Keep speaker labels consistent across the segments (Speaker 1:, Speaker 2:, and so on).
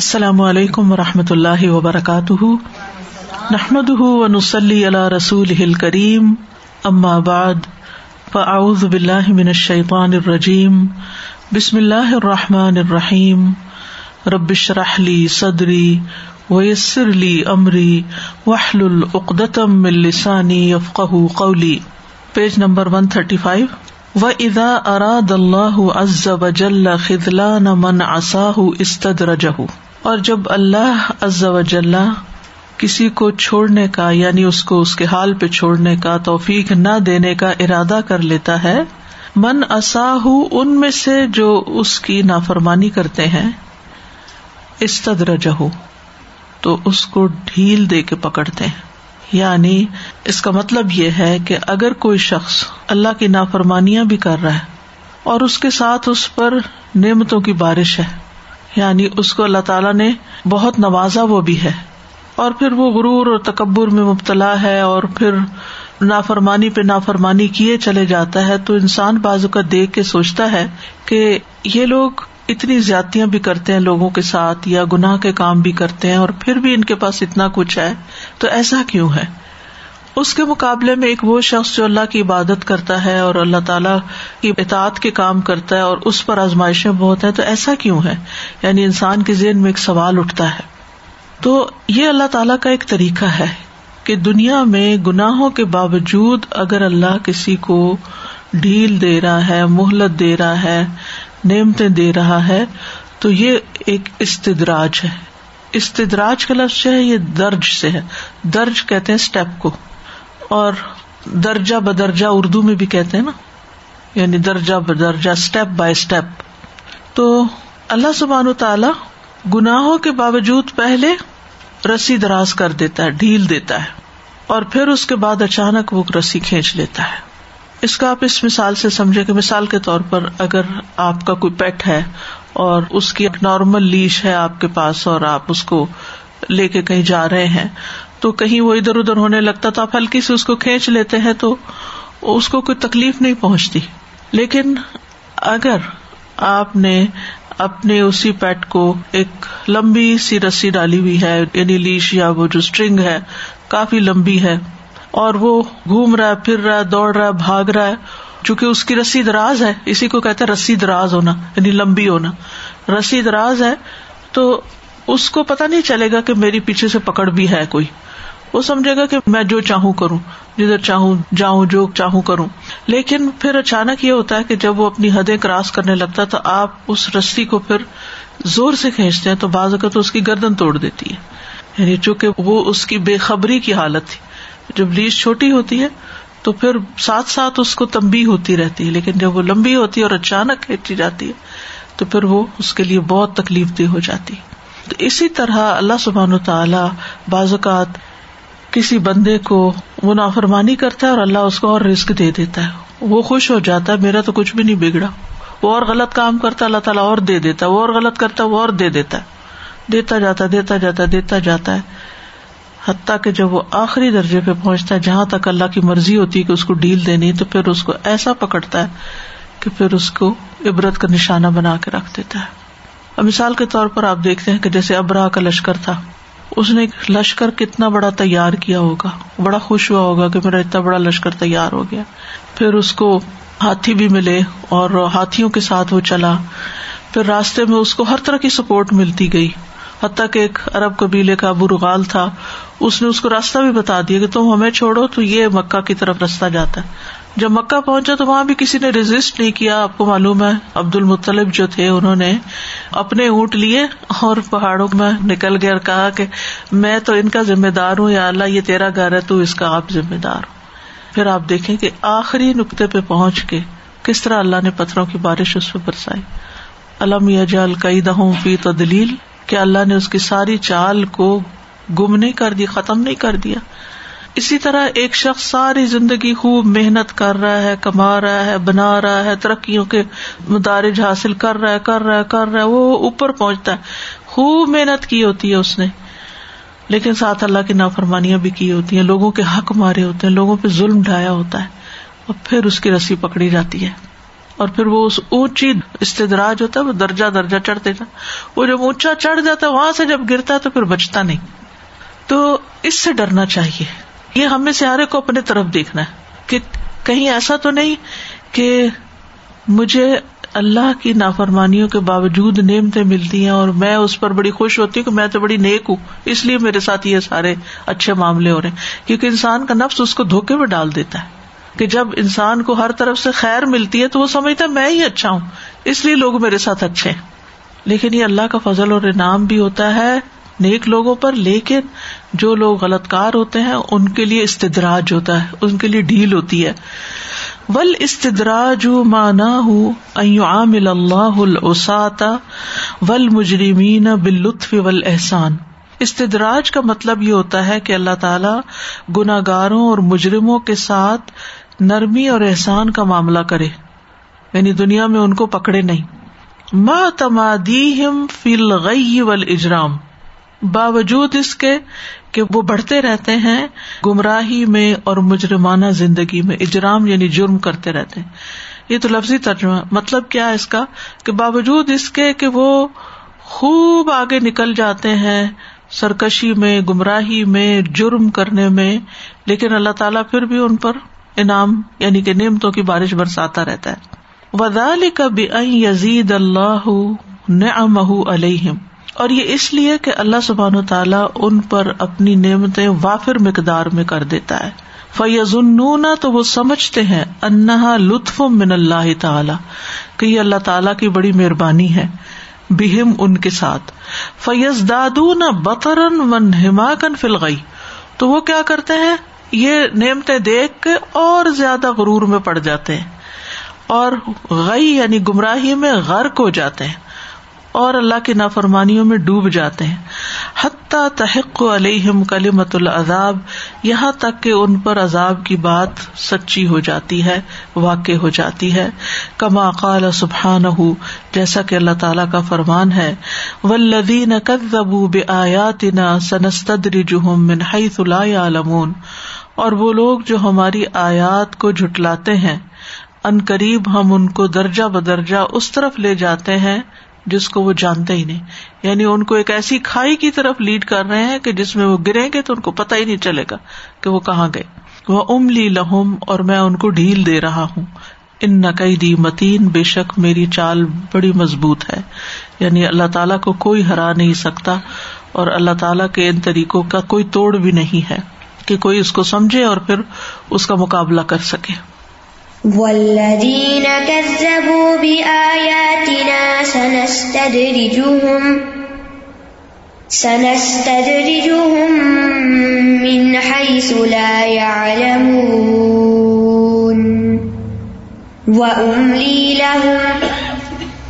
Speaker 1: السلام علیکم و رحمۃ اللہ وبرکاتہ نحمد و نسلی اللہ رسول ہل کریم فاعوذ بآز بلّہ شیفان الرجیم بسم اللہ الرحمٰن الرحیم ربش رحلی صدری ویسر علی عمری وحل العقدم یفق قولی page number one thirty five و ادا اراد اللہ ازب خدا من اصاہ استد رجہ اور جب اللہ عز و جلہ کسی کو چھوڑنے کا یعنی اس کو اس کے حال پہ چھوڑنے کا توفیق نہ دینے کا ارادہ کر لیتا ہے من ان میں سے جو اس کی نافرمانی کرتے ہیں استد ہو تو اس کو ڈھیل دے کے پکڑتے ہیں یعنی اس کا مطلب یہ ہے کہ اگر کوئی شخص اللہ کی نافرمانیاں بھی کر رہا ہے اور اس کے ساتھ اس پر نعمتوں کی بارش ہے یعنی اس کو اللہ تعالیٰ نے بہت نوازا وہ بھی ہے اور پھر وہ غرور اور تکبر میں مبتلا ہے اور پھر نافرمانی پہ نافرمانی کیے چلے جاتا ہے تو انسان بازو کا دیکھ کے سوچتا ہے کہ یہ لوگ اتنی زیادتیاں بھی کرتے ہیں لوگوں کے ساتھ یا گناہ کے کام بھی کرتے ہیں اور پھر بھی ان کے پاس اتنا کچھ ہے تو ایسا کیوں ہے اس کے مقابلے میں ایک وہ شخص جو اللہ کی عبادت کرتا ہے اور اللہ تعالیٰ کی اطاعت کے کام کرتا ہے اور اس پر آزمائشیں بہت ہیں تو ایسا کیوں ہے یعنی انسان کے ذہن میں ایک سوال اٹھتا ہے تو یہ اللہ تعالیٰ کا ایک طریقہ ہے کہ دنیا میں گناہوں کے باوجود اگر اللہ کسی کو ڈھیل دے رہا ہے مہلت دے رہا ہے نعمتیں دے رہا ہے تو یہ ایک استدراج ہے استدراج کا لفظ ہے یہ درج سے ہے درج کہتے ہیں اسٹیپ کو اور درجہ بدرجہ اردو میں بھی کہتے ہیں نا یعنی درجہ بدرجہ اسٹیپ بائی اسٹیپ تو اللہ سبحان و تعالی گناہوں کے باوجود پہلے رسی دراز کر دیتا ہے ڈھیل دیتا ہے اور پھر اس کے بعد اچانک وہ رسی کھینچ لیتا ہے اس کا آپ اس مثال سے سمجھے کہ مثال کے طور پر اگر آپ کا کوئی پیٹ ہے اور اس کی ایک نارمل لیش ہے آپ کے پاس اور آپ اس کو لے کے کہیں جا رہے ہیں تو کہیں وہ ادھر ادھر ہونے لگتا تھا آپ ہلکی سے اس کو کھینچ لیتے ہیں تو اس کو کوئی تکلیف نہیں پہنچتی لیکن اگر آپ نے اپنے اسی پیٹ کو ایک لمبی سی رسی ڈالی ہوئی ہے یعنی لیش یا وہ جو اسٹرنگ ہے کافی لمبی ہے اور وہ گھوم رہا ہے پھر رہا ہے دوڑ رہا ہے بھاگ رہا ہے چونکہ اس کی رسی دراز ہے اسی کو کہتے ہیں رسی دراز ہونا یعنی لمبی ہونا رسی دراز ہے تو اس کو پتا نہیں چلے گا کہ میری پیچھے سے پکڑ بھی ہے کوئی وہ سمجھے گا کہ میں جو چاہوں کروں جدھر چاہوں جاؤں جو چاہوں کروں لیکن پھر اچانک یہ ہوتا ہے کہ جب وہ اپنی حدیں کراس کرنے لگتا تو آپ اس رسی کو پھر زور سے کھینچتے ہیں تو بعض اوقات اس کی گردن توڑ دیتی ہے یعنی چونکہ وہ اس کی بے خبری کی حالت تھی جب لیز چھوٹی ہوتی ہے تو پھر ساتھ ساتھ اس کو تمبی ہوتی رہتی ہے لیکن جب وہ لمبی ہوتی ہے اور اچانک کھینچی جاتی ہے تو پھر وہ اس کے لیے بہت تکلیف دہ ہو جاتی ہے تو اسی طرح اللہ سبحان تعالی بعض اوقات کسی بندے کو وہ نافرمانی کرتا ہے اور اللہ اس کو اور رسک دے دیتا ہے وہ خوش ہو جاتا ہے میرا تو کچھ بھی نہیں بگڑا وہ اور غلط کام کرتا اللہ تعالیٰ اور دے دیتا ہے وہ اور غلط کرتا ہے وہ اور دے دیتا ہے دیتا جاتا دیتا دیتا جاتا جاتا ہے حتیٰ کہ جب وہ آخری درجے پہ پہنچتا ہے جہاں تک اللہ کی مرضی ہوتی ہے کہ اس کو ڈیل دینی تو پھر اس کو ایسا پکڑتا ہے کہ پھر اس کو عبرت کا نشانہ بنا کے رکھ دیتا ہے اب مثال کے طور پر آپ دیکھتے ہیں کہ جیسے ابراہ کا لشکر تھا اس نے لشکر کتنا بڑا تیار کیا ہوگا بڑا خوش ہوا ہوگا کہ میرا اتنا بڑا لشکر تیار ہو گیا پھر اس کو ہاتھی بھی ملے اور ہاتھیوں کے ساتھ وہ چلا پھر راستے میں اس کو ہر طرح کی سپورٹ ملتی گئی حتیٰ تک ایک ارب قبیلے کا ابو رغال تھا اس نے اس کو راستہ بھی بتا دیا کہ تم ہمیں چھوڑو تو یہ مکہ کی طرف رستہ جاتا ہے جب مکہ پہنچا تو وہاں بھی کسی نے ریزسٹ نہیں کیا آپ کو معلوم ہے عبد المطلب جو تھے انہوں نے اپنے اونٹ لیے اور پہاڑوں میں نکل گیا اور کہا کہ میں تو ان کا ذمہ دار ہوں یا اللہ یہ تیرا گھر ہے تو اس کا آپ ذمہ دار ہوں پھر آپ دیکھیں کہ آخری نقطے پہ پہنچ کے کس طرح اللہ نے پتھروں کی بارش اس پہ برسائی علم میا جل کئی دہوں پی تو دلیل کہ اللہ نے اس کی ساری چال کو گم نہیں کر دی ختم نہیں کر دیا اسی طرح ایک شخص ساری زندگی خوب محنت کر رہا ہے کما رہا ہے بنا رہا ہے ترقیوں کے مدارج حاصل کر رہا ہے کر رہا ہے کر رہا ہے وہ اوپر پہنچتا ہے خوب محنت کی ہوتی ہے اس نے لیکن ساتھ اللہ کی نافرمانیاں بھی کی ہوتی ہیں لوگوں کے حق مارے ہوتے ہیں لوگوں پہ ظلم ڈھایا ہوتا ہے اور پھر اس کی رسی پکڑی جاتی ہے اور پھر وہ اس اونچی استدراج جو ہوتا ہے وہ درجہ درجہ چڑھتے تھا وہ جب اونچا چڑھ جاتا ہے وہاں سے جب گرتا ہے تو پھر بچتا نہیں تو اس سے ڈرنا چاہیے یہ ہمیں سیارے کو اپنے طرف دیکھنا ہے کہ کہیں ایسا تو نہیں کہ مجھے اللہ کی نافرمانیوں کے باوجود نعمتیں ملتی ہیں اور میں اس پر بڑی خوش ہوتی ہوں کہ میں تو بڑی نیک ہوں اس لیے میرے ساتھ یہ سارے اچھے معاملے ہو رہے ہیں کیونکہ انسان کا نفس اس کو دھوکے میں ڈال دیتا ہے کہ جب انسان کو ہر طرف سے خیر ملتی ہے تو وہ سمجھتا ہے میں ہی اچھا ہوں اس لیے لوگ میرے ساتھ اچھے ہیں لیکن یہ اللہ کا فضل اور انعام بھی ہوتا ہے نیک لوگوں پر لیکن جو لوگ غلط کار ہوتے ہیں ان کے لیے استدراج ہوتا ہے ان کے لیے ڈھیل ہوتی ہے ول استدراج مانا ول مجرمین ول احسان استدراج کا مطلب یہ ہوتا ہے کہ اللہ تعالی گناگاروں اور مجرموں کے ساتھ نرمی اور احسان کا معاملہ کرے یعنی دنیا میں ان کو پکڑے نہیں ماں فی الغی و اجرام باوجود اس کے کہ وہ بڑھتے رہتے ہیں گمراہی میں اور مجرمانہ زندگی میں اجرام یعنی جرم کرتے رہتے ہیں یہ تو لفظی ترجمہ مطلب کیا ہے اس کا کہ باوجود اس کے کہ وہ خوب آگے نکل جاتے ہیں سرکشی میں گمراہی میں جرم کرنے میں لیکن اللہ تعالیٰ پھر بھی ان پر انعام یعنی کہ نعمتوں کی بارش برساتا رہتا ہے وزال کبھی یزید اللہ علیہم اور یہ اس لیے کہ اللہ سبحان و تعالیٰ ان پر اپنی نعمتیں وافر مقدار میں کر دیتا ہے فیض النون تو وہ سمجھتے ہیں انہا لطف من اللہ تعالی کہ یہ اللہ تعالیٰ کی بڑی مہربانی ہے بہم ان کے ساتھ فیض دادو نہ بطرن ون ہما کن فلغئی تو وہ کیا کرتے ہیں یہ نعمتیں دیکھ کے اور زیادہ غرور میں پڑ جاتے ہیں اور گئی یعنی گمراہی میں غرق ہو جاتے ہیں اور اللہ کی نافرمانیوں میں ڈوب جاتے ہیں حتیٰ تحق علیہم کلی مت یہاں تک کہ ان پر عذاب کی بات سچی ہو جاتی ہے واقع ہو جاتی ہے کما قال سبحان ہُو جیسا کہ اللہ تعالیٰ کا فرمان ہے ولدی کزبو بے آیات نا سنستد رجحم عالمون اور وہ لوگ جو ہماری آیات کو جھٹلاتے ہیں ان قریب ہم ان کو درجہ بدرجہ اس طرف لے جاتے ہیں جس کو وہ جانتے ہی نہیں یعنی ان کو ایک ایسی کھائی کی طرف لیڈ کر رہے ہیں کہ جس میں وہ گرے گے تو ان کو پتا ہی نہیں چلے گا کہ وہ کہاں گئے وہ ام لی لہم اور میں ان کو ڈھیل دے رہا ہوں ان نقی دی متین بے شک میری چال بڑی مضبوط ہے یعنی اللہ تعالیٰ کو کوئی ہرا نہیں سکتا اور اللہ تعالیٰ کے ان طریقوں کا کوئی توڑ بھی نہیں ہے کہ کوئی اس کو سمجھے اور پھر اس کا مقابلہ کر سکے والذين كذبوا بآياتنا سنستدرجهم سنستدرجهم من حيث لا يعلمون وأملي لهم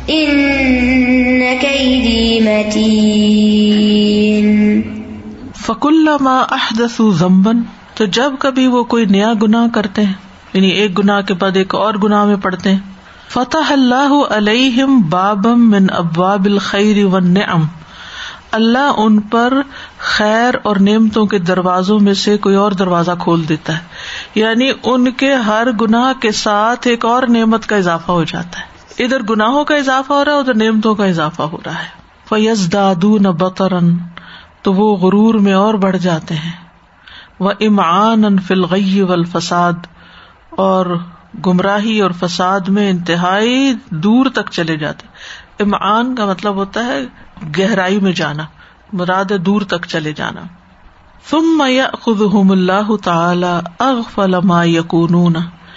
Speaker 1: إن كيدي متين فكلما أحدثوا ذنبا تو جب کبھی وہ کوئی نیا گناہ کرتے ہیں یعنی ایک گناہ کے بعد ایک اور گنا میں پڑتے ہیں فتح اللہ علیہ اللہ ان پر خیر اور نعمتوں کے دروازوں میں سے کوئی اور دروازہ کھول دیتا ہے یعنی ان کے ہر گناہ کے ساتھ ایک اور نعمت کا اضافہ ہو جاتا ہے ادھر گناہوں کا اضافہ ہو رہا ہے ادھر نعمتوں کا اضافہ ہو رہا ہے فیض دادو نہ بطرن تو وہ غرور میں اور بڑھ جاتے ہیں وہ امان فلغی و الفساد اور گمراہی اور فساد میں انتہائی دور تک چلے جاتے امعان کا مطلب ہوتا ہے گہرائی میں جانا مراد دور تک چلے جانا تم اللہ تعالی اغ فلا ما یقن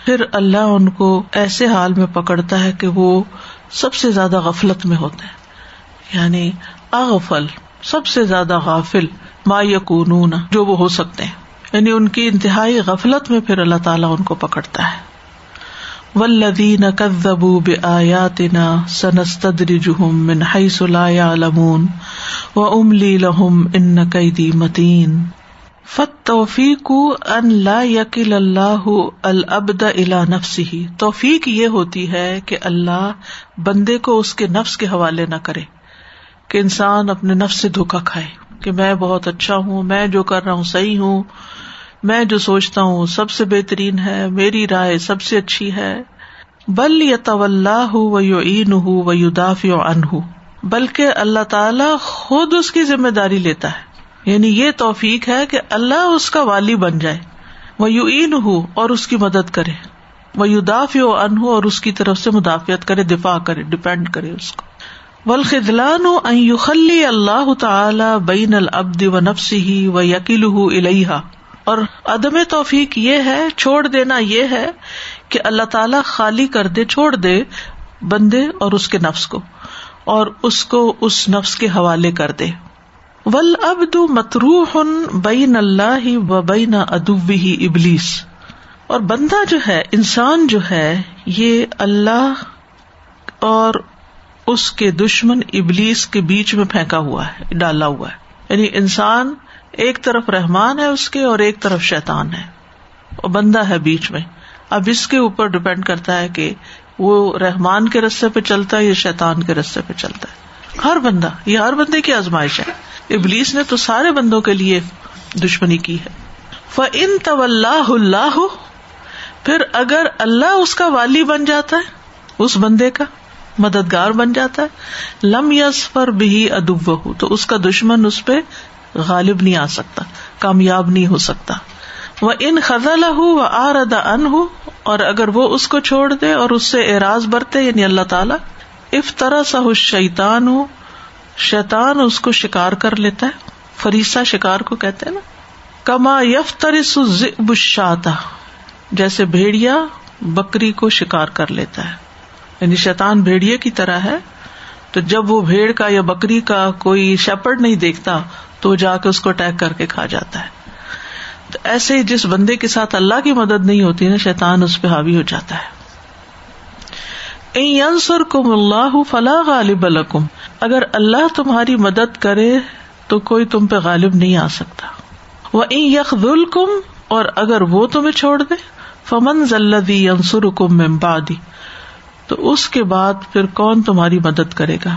Speaker 1: پھر اللہ ان کو ایسے حال میں پکڑتا ہے کہ وہ سب سے زیادہ غفلت میں ہوتے ہیں یعنی اغفل سب سے زیادہ غافل ما یقون جو وہ ہو سکتے ہیں یعنی ان کی انتہائی غفلت میں پھر اللہ تعالیٰ ان کو پکڑتا ہے ولدین کزبو بے آیاتنا سنستم من ہائی سلایا لمون و املی لہم ان قیدی متین فت توفیق ان لا یقل اللہ العبد الا نفس ہی توفیق یہ ہوتی ہے کہ اللہ بندے کو اس کے نفس کے حوالے نہ کرے کہ انسان اپنے نفس سے دھوکا کھائے کہ میں بہت اچھا ہوں میں جو کر رہا ہوں صحیح ہوں میں جو سوچتا ہوں سب سے بہترین ہے میری رائے سب سے اچھی ہے بل یا اللہ ہُو یو این ہوں داف یو ان بلکہ اللہ تعالیٰ خود اس کی ذمہ داری لیتا ہے یعنی یہ توفیق ہے کہ اللہ اس کا والی بن جائے وہ یو این ہوں اور اس کی مدد کرے وہ یو داف یو انہ اور اس کی طرف سے مدافعت کرے دفاع کرے ڈپینڈ کرے اس کو ولخلان اللہ تعالیٰ بین العبد و نفسی و یقیل ہُو الحا اور عدم توفیق یہ ہے چھوڑ دینا یہ ہے کہ اللہ تعالی خالی کر دے چھوڑ دے بندے اور اس کے نفس کو اور اس کو اس نفس کے حوالے کر دے ول اب دو مترو ہن بین اللہ و بین ادب ہی ابلیس اور بندہ جو ہے انسان جو ہے یہ اللہ اور اس کے دشمن ابلیس کے بیچ میں پھینکا ہوا ہے ڈالا ہوا ہے یعنی انسان ایک طرف رحمان ہے اس کے اور ایک طرف شیتان ہے اور بندہ ہے بیچ میں اب اس کے اوپر ڈپینڈ کرتا ہے کہ وہ رحمان کے رستے پہ چلتا ہے یا شیتان کے رستے پہ چلتا ہے ہر بندہ یہ ہر بندے کی آزمائش ہے ابلیس نے تو سارے بندوں کے لیے دشمنی کی ہے ف ان پھر اگر اللہ اس کا والی بن جاتا ہے اس بندے کا مددگار بن جاتا ہے لم یس پر بھی ادب تو اس کا دشمن اس پہ غالب نہیں آ سکتا کامیاب نہیں ہو سکتا وہ ان خزل ہوں وہ آردا ان ہوں اور اگر وہ اس کو چھوڑ دے اور اس سے اعراض برتے یعنی اللہ تعالیٰ افطرا سا شیتان ہو شیتان اس کو شکار کر لیتا ہے فریسا شکار کو کہتے نا کما یف تریس بات جیسے بھیڑیا بکری کو شکار کر لیتا ہے یعنی شیتان بھیڑیے کی طرح ہے تو جب وہ بھیڑ کا یا بکری کا کوئی شپڑ نہیں دیکھتا تو وہ جا کے اس کو اٹیک کر کے کھا جاتا ہے تو ایسے ہی جس بندے کے ساتھ اللہ کی مدد نہیں ہوتی نا شیتان اس پہ حاوی ہو جاتا ہے کم اللہ فلاں غالب الکم اگر اللہ تمہاری مدد کرے تو کوئی تم پہ غالب نہیں آ سکتا وہ این اے کم اور اگر وہ تمہیں چھوڑ دے فمن ضلع کم دی تو اس کے بعد پھر کون تمہاری مدد کرے گا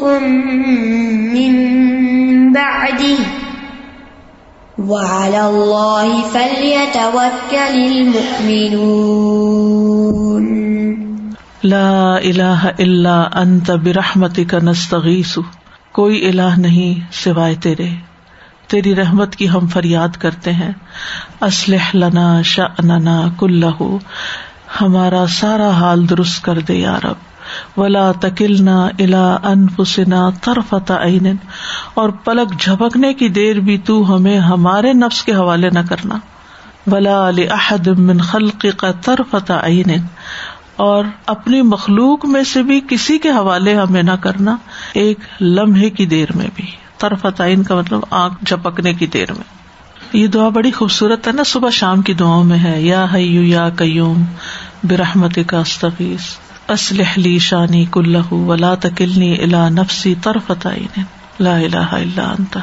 Speaker 1: لا اللہ اللہ انت برحمتک نستغیث کوئی اللہ نہیں سوائے تیرے تیری رحمت کی ہم فریاد کرتے ہیں اسلح لنا شأننا کلو ہمارا سارا حال درست کر دے یارب ولا تکلنا الا انفسنا طرفت عین اور پلک جھپکنے کی دیر بھی تو ہمیں ہمارے نفس کے حوالے نہ کرنا ولا من خلقك کا عین اور اپنی مخلوق میں سے بھی کسی کے حوالے ہمیں نہ کرنا ایک لمحے کی دیر میں بھی تر عین کا مطلب آنکھ جھپکنے کی دیر میں یہ دعا بڑی خوبصورت ہے نا صبح شام کی دعاؤں میں ہے یا حیو قیوم برحمت کا استفیس اسلحلی شانی کلو ولا تکلنی الا الا نفسی لا الہ انت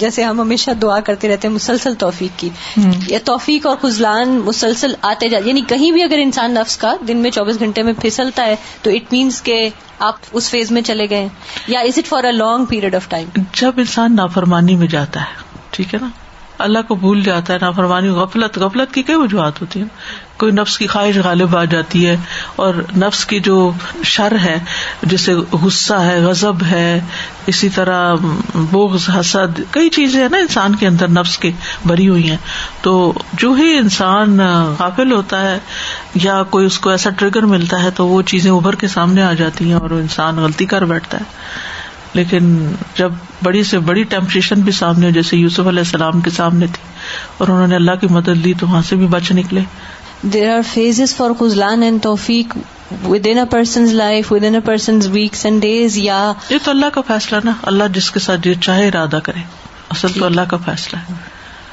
Speaker 2: جیسے ہم ہمیشہ دعا کرتے رہتے ہیں مسلسل توفیق کی یا توفیق اور خزلان مسلسل آتے جاتے یعنی کہیں بھی اگر انسان نفس کا دن میں چوبیس گھنٹے میں پھسلتا ہے تو اٹ مینس کے آپ اس فیز میں چلے گئے یا is it for a long period of time
Speaker 1: جب انسان نافرمانی میں جاتا ہے ٹھیک ہے نا اللہ کو بھول جاتا ہے نافرمانی غفلت غفلت کی کئی وجوہات ہوتی ہیں کوئی نفس کی خواہش غالب آ جاتی ہے اور نفس کی جو شر ہے جیسے غصہ ہے غضب ہے اسی طرح بغض حسد کئی چیزیں نا انسان کے اندر نفس کے بھری ہوئی ہیں تو جو ہی انسان قافل ہوتا ہے یا کوئی اس کو ایسا ٹریگر ملتا ہے تو وہ چیزیں ابھر کے سامنے آ جاتی ہیں اور انسان غلطی کر بیٹھتا ہے لیکن جب بڑی سے بڑی ٹیمپریشن بھی سامنے جیسے یوسف علیہ السلام کے سامنے تھی اور انہوں نے اللہ کی مدد لی تو وہاں سے بھی بچ نکلے
Speaker 2: دیر آر فیزز فار خزلان اینڈ توفیق with in person and days یا یہ تو
Speaker 1: اللہ کا فیصلہ نا اللہ جس کے ساتھ جو چاہے ارادہ کرے اصل تو اللہ کا فیصلہ ہے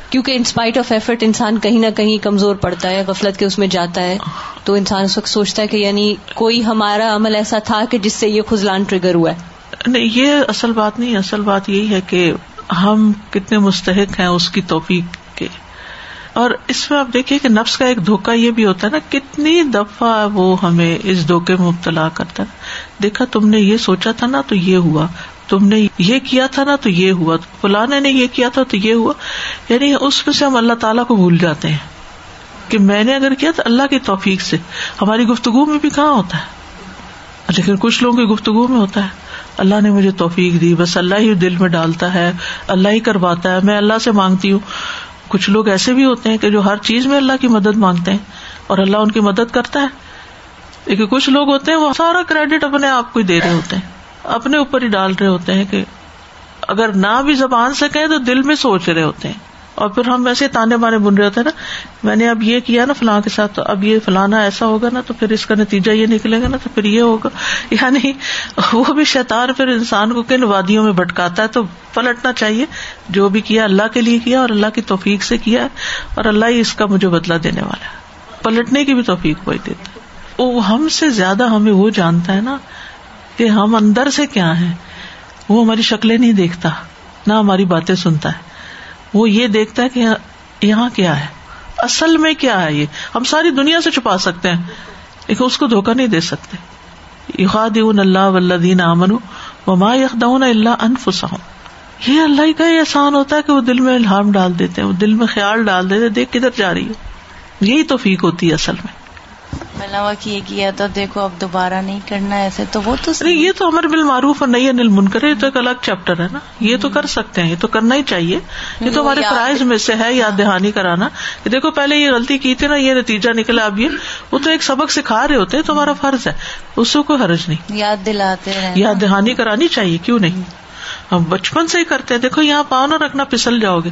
Speaker 2: کیونکہ انسپائٹ آف ایفرٹ انسان کہیں نہ کہیں کمزور پڑتا ہے غفلت کے اس میں جاتا ہے تو انسان اس وقت سوچتا ہے کہ یعنی کوئی ہمارا عمل ایسا تھا کہ جس سے یہ خزلان ٹریگر ہوا ہے
Speaker 1: نہیں یہ اصل بات نہیں اصل بات یہی ہے کہ ہم کتنے مستحق ہیں اس کی توفیق اور اس میں آپ دیکھیے کہ نفس کا ایک دھوکا یہ بھی ہوتا ہے نا کتنی دفعہ وہ ہمیں اس دھوکے میں مبتلا کرتا ہے دیکھا تم نے یہ سوچا تھا نا تو یہ ہوا تم نے یہ کیا تھا نا تو یہ ہوا فلانے نے یہ کیا تھا تو یہ ہوا یعنی اس میں سے ہم اللہ تعالیٰ کو بھول جاتے ہیں کہ میں نے اگر کیا تو اللہ کی توفیق سے ہماری گفتگو میں بھی کہاں ہوتا ہے لیکن کچھ لوگوں کی گفتگو میں ہوتا ہے اللہ نے مجھے توفیق دی بس اللہ ہی دل میں ڈالتا ہے اللہ ہی کرواتا ہے میں اللہ سے مانگتی ہوں کچھ لوگ ایسے بھی ہوتے ہیں کہ جو ہر چیز میں اللہ کی مدد مانگتے ہیں اور اللہ ان کی مدد کرتا ہے لیکن کچھ لوگ ہوتے ہیں وہ سارا کریڈٹ اپنے آپ کو ہی دے رہے ہوتے ہیں اپنے اوپر ہی ڈال رہے ہوتے ہیں کہ اگر نہ بھی زبان سکیں تو دل میں سوچ رہے ہوتے ہیں اور پھر ہم ایسے تانے بانے بن رہے ہوتے ہیں نا میں نے اب یہ کیا نا فلاں کے ساتھ تو اب یہ فلانا ایسا ہوگا نا تو پھر اس کا نتیجہ یہ نکلے گا نا تو پھر یہ ہوگا یعنی وہ بھی شیطان پھر انسان کو کن وادیوں میں بھٹکاتا ہے تو پلٹنا چاہیے جو بھی کیا اللہ کے لیے کیا اور اللہ کی توفیق سے کیا اور اللہ ہی اس کا مجھے بدلا دینے والا ہے پلٹنے کی بھی توفیق وہی دیتا ہے وہ ہم سے زیادہ ہمیں وہ جانتا ہے نا کہ ہم اندر سے کیا ہے وہ ہماری شکلیں نہیں دیکھتا نہ ہماری باتیں سنتا ہے وہ یہ دیکھتا ہے کہ یہاں کیا ہے اصل میں کیا ہے یہ ہم ساری دنیا سے چھپا سکتے ہیں لیکن اس کو دھوکہ نہیں دے سکتے اخا اللہ ولدین امن وما یخ اللہ انفسا یہ اللہ کا یہ احسان ہوتا ہے کہ وہ دل میں الہام ڈال دیتے ہیں وہ دل میں خیال ڈال دیتے دیکھ کدھر جا رہی ہے یہی توفیق ہوتی ہے اصل میں
Speaker 2: کیا دوبارہ نہیں کرنا ایسے تو وہ تو یہ تو
Speaker 1: امر بال معروف اور نہیں انل منکر ہے یہ تو ایک الگ چیپٹر ہے نا یہ تو کر سکتے ہیں یہ تو کرنا ہی چاہیے یہ تو ہمارے فرائض میں سے ہے یاد دہانی کرانا کہ دیکھو پہلے یہ غلطی کی تھی نا یہ نتیجہ نکلا اب یہ وہ تو ایک سبق سکھا رہے ہوتے تو ہمارا فرض ہے اس کو حرج نہیں
Speaker 2: یاد دلاتے ہیں
Speaker 1: یاد دہانی کرانی چاہیے کیوں نہیں ہم بچپن سے ہی کرتے ہیں دیکھو یہاں پاؤں نہ رکھنا پسل جاؤ گے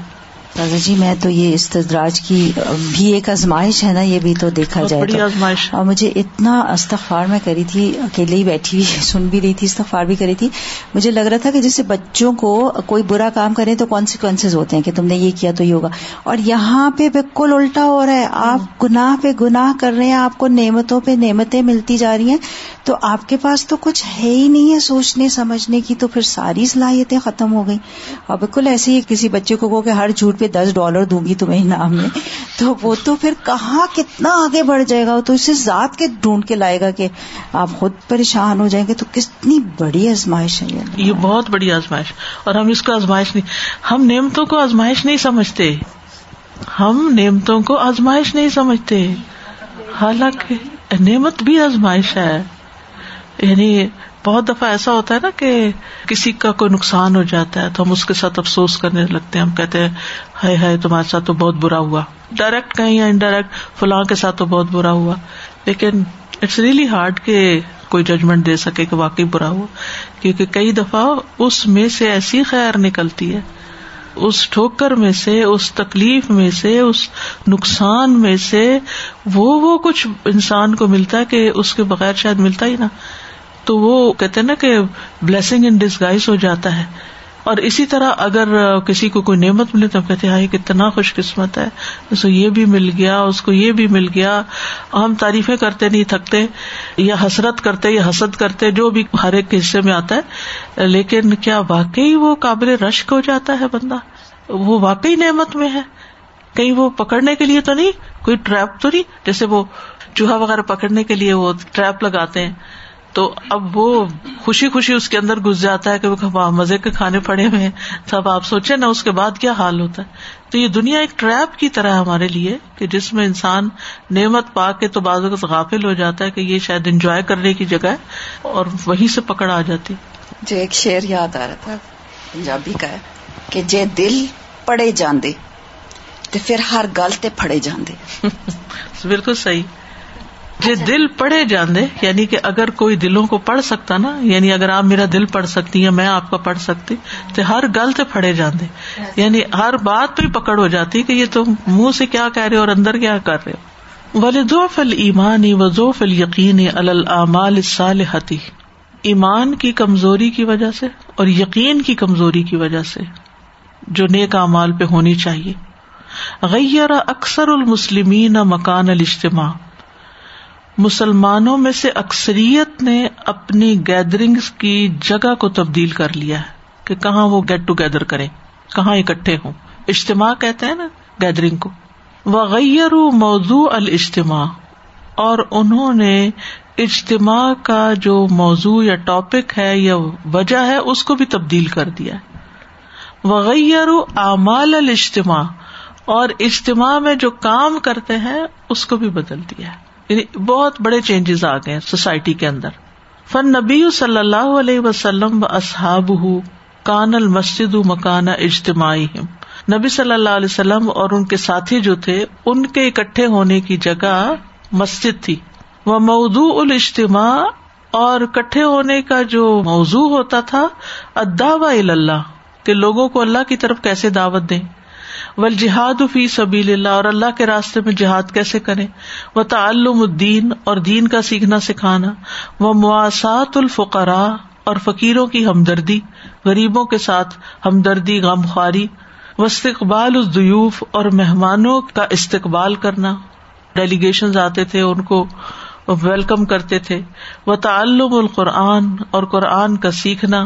Speaker 2: دادا جی میں تو یہ استدراج کی بھی ایک آزمائش ہے نا یہ بھی تو دیکھا جائے اور مجھے اتنا استغفار میں کری تھی اکیلے ہی بیٹھی ہوئی سن بھی رہی تھی استغفار بھی کری تھی مجھے لگ رہا تھا کہ جیسے بچوں کو کوئی برا کام کرے تو کانسیکوینس ہوتے ہیں کہ تم نے یہ کیا تو یہ ہوگا اور یہاں پہ بالکل الٹا ہو رہا ہے آپ گناہ پہ گناہ کر رہے ہیں آپ کو نعمتوں پہ نعمتیں ملتی جا رہی ہیں تو آپ کے پاس تو کچھ ہے ہی نہیں ہے سوچنے سمجھنے کی تو پھر ساری صلاحیتیں ختم ہو گئی اور بالکل ایسے ہی کسی بچے کو کہ ہر جھوٹ پہ دس ڈالر دوں گی تمہیں انعام میں تو وہ تو پھر کہاں کتنا آگے بڑھ جائے گا تو تو اسے ذات کے کے ڈھونڈ لائے گا کہ آپ خود پریشان ہو جائیں گے کتنی بڑی
Speaker 1: آزمائش ہے یہ بہت بڑی آزمائش اور ہم اس کو آزمائش نہیں ہم نعمتوں کو آزمائش نہیں سمجھتے ہم نعمتوں کو آزمائش نہیں سمجھتے حالانکہ نعمت بھی آزمائش ہے یعنی بہت دفعہ ایسا ہوتا ہے نا کہ کسی کا کوئی نقصان ہو جاتا ہے تو ہم اس کے ساتھ افسوس کرنے لگتے ہیں ہم کہتے ہیں ہائے ہائے تمہارے ساتھ تو بہت برا ہوا ڈائریکٹ کہیں یا انڈائریکٹ فلاں کے ساتھ تو بہت برا ہوا لیکن اٹس ریئلی ہارڈ کہ کوئی ججمنٹ دے سکے کہ واقعی برا ہوا کیونکہ کئی دفعہ اس میں سے ایسی خیر نکلتی ہے اس ٹھوکر میں سے اس تکلیف میں سے اس نقصان میں سے وہ وہ کچھ انسان کو ملتا ہے کہ اس کے بغیر شاید ملتا ہی نا تو وہ کہتے نا کہ بلیسنگ ان ڈسگائز ہو جاتا ہے اور اسی طرح اگر کسی کو کوئی نعمت ملے تو کہتے ہیں کتنا خوش قسمت ہے اس کو یہ بھی مل گیا اس کو یہ بھی مل گیا ہم تعریفیں کرتے نہیں تھکتے یا حسرت کرتے یا حسد کرتے جو بھی ہر ایک حصے میں آتا ہے لیکن کیا واقعی وہ قابل رشک ہو جاتا ہے بندہ وہ واقعی نعمت میں ہے کہیں وہ پکڑنے کے لیے تو نہیں کوئی ٹریپ تو نہیں جیسے وہ چوہا وغیرہ پکڑنے کے لیے وہ ٹریپ لگاتے ہیں تو اب وہ خوشی خوشی اس کے اندر گس جاتا ہے کہ مزے کے کھانے پڑے ہوئے ہیں آپ سوچے نا اس کے بعد کیا حال ہوتا ہے تو یہ دنیا ایک ٹریپ کی طرح ہمارے لیے کہ جس میں انسان نعمت پا کے تو بعض غافل ہو جاتا ہے کہ یہ شاید انجوائے کرنے کی جگہ ہے اور وہیں سے پکڑ آ جاتی
Speaker 2: جو ایک شعر یاد آ رہا تھا پنجابی کا ہے کہ جے دل پڑے جاندے پھر ہر گل تے پڑے جاندے
Speaker 1: بالکل صحیح جی دل پڑھے جاندے یعنی کہ اگر کوئی دلوں کو پڑھ سکتا نا یعنی اگر آپ میرا دل پڑھ سکتی یا میں آپ کا پڑھ سکتی تو ہر گلتے پڑھے جاندے اچھا۔ یعنی ہر بات پہ پکڑ ہو جاتی کہ یہ تم منہ سے کیا کہہ ہو اور اندر کیا کر رہے ہو و لوف المان اِظوف فل یقین العمال صالحتی ایمان کی کمزوری کی وجہ سے اور یقین کی کمزوری کی وجہ سے جو نیک امال پہ ہونی چاہیے غیر اکثر المسلمین مکان الاجتماع مسلمانوں میں سے اکثریت نے اپنی گیدرنگ کی جگہ کو تبدیل کر لیا ہے کہ کہاں وہ گیٹ ٹوگیدر کرے کریں کہاں اکٹھے ہوں اجتماع کہتے ہیں نا گیدرنگ کو وغیر موضوع الجتماع اور انہوں نے اجتماع کا جو موضوع یا ٹاپک ہے یا وجہ ہے اس کو بھی تبدیل کر دیا ہے وغیر اعمال الاجتماع اور اجتماع میں جو کام کرتے ہیں اس کو بھی بدل دیا ہے یعنی بہت بڑے چینجز آ گئے سوسائٹی کے اندر فن نبی صلی اللہ علیہ وسلم و اصحاب کان المسد مکان اجتماعی نبی صلی اللہ علیہ وسلم اور ان کے ساتھی جو تھے ان کے اکٹھے ہونے کی جگہ مسجد تھی وہ مودو الاجتماع اور اکٹھے ہونے کا جو موضوع ہوتا تھا ادا و الا اللہ کے لوگوں کو اللہ کی طرف کیسے دعوت دیں ول جہاد فی سبیل اللہ اور اللہ کے راستے میں جہاد کیسے کرے وہ تعلم الدین اور دین کا سیکھنا سکھانا وہ مواصط الفقرا اور فقیروں کی ہمدردی غریبوں کے ساتھ ہمدردی غم خواری و استقبال الدوف اور مہمانوں کا استقبال کرنا ڈیلیگیشنز آتے تھے ان کو ویلکم کرتے تھے وہ تعلق القرآن اور قرآن کا سیکھنا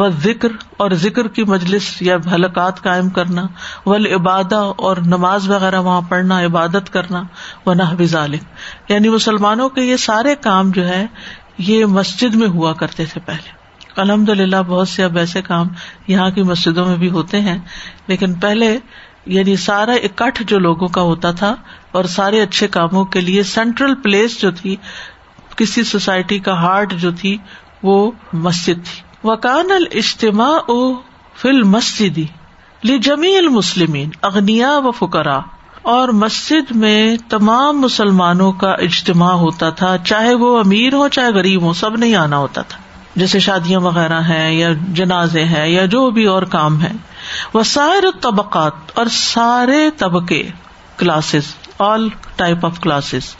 Speaker 1: و ذکر اور ذکر کی مجلس یا حلقات قائم کرنا و عبادہ اور نماز وغیرہ وہاں پڑھنا عبادت کرنا و نہ عالم یعنی مسلمانوں کے یہ سارے کام جو ہے یہ مسجد میں ہوا کرتے تھے پہلے الحمد للہ بہت سے اب ایسے کام یہاں کی مسجدوں میں بھی ہوتے ہیں لیکن پہلے یعنی سارا اکٹھ جو لوگوں کا ہوتا تھا اور سارے اچھے کاموں کے لیے سینٹرل پلیس جو تھی کسی سوسائٹی کا ہارٹ جو تھی وہ مسجد تھی وکان الجتماع او فل مسجد لی جمی المسلم اغنیا و فکرا اور مسجد میں تمام مسلمانوں کا اجتماع ہوتا تھا چاہے وہ امیر ہو چاہے غریب ہو سب نہیں آنا ہوتا تھا جیسے شادیاں وغیرہ ہیں یا جنازے ہیں یا جو بھی اور کام ہے وسائر طبقات اور سارے طبقے classes all type of classes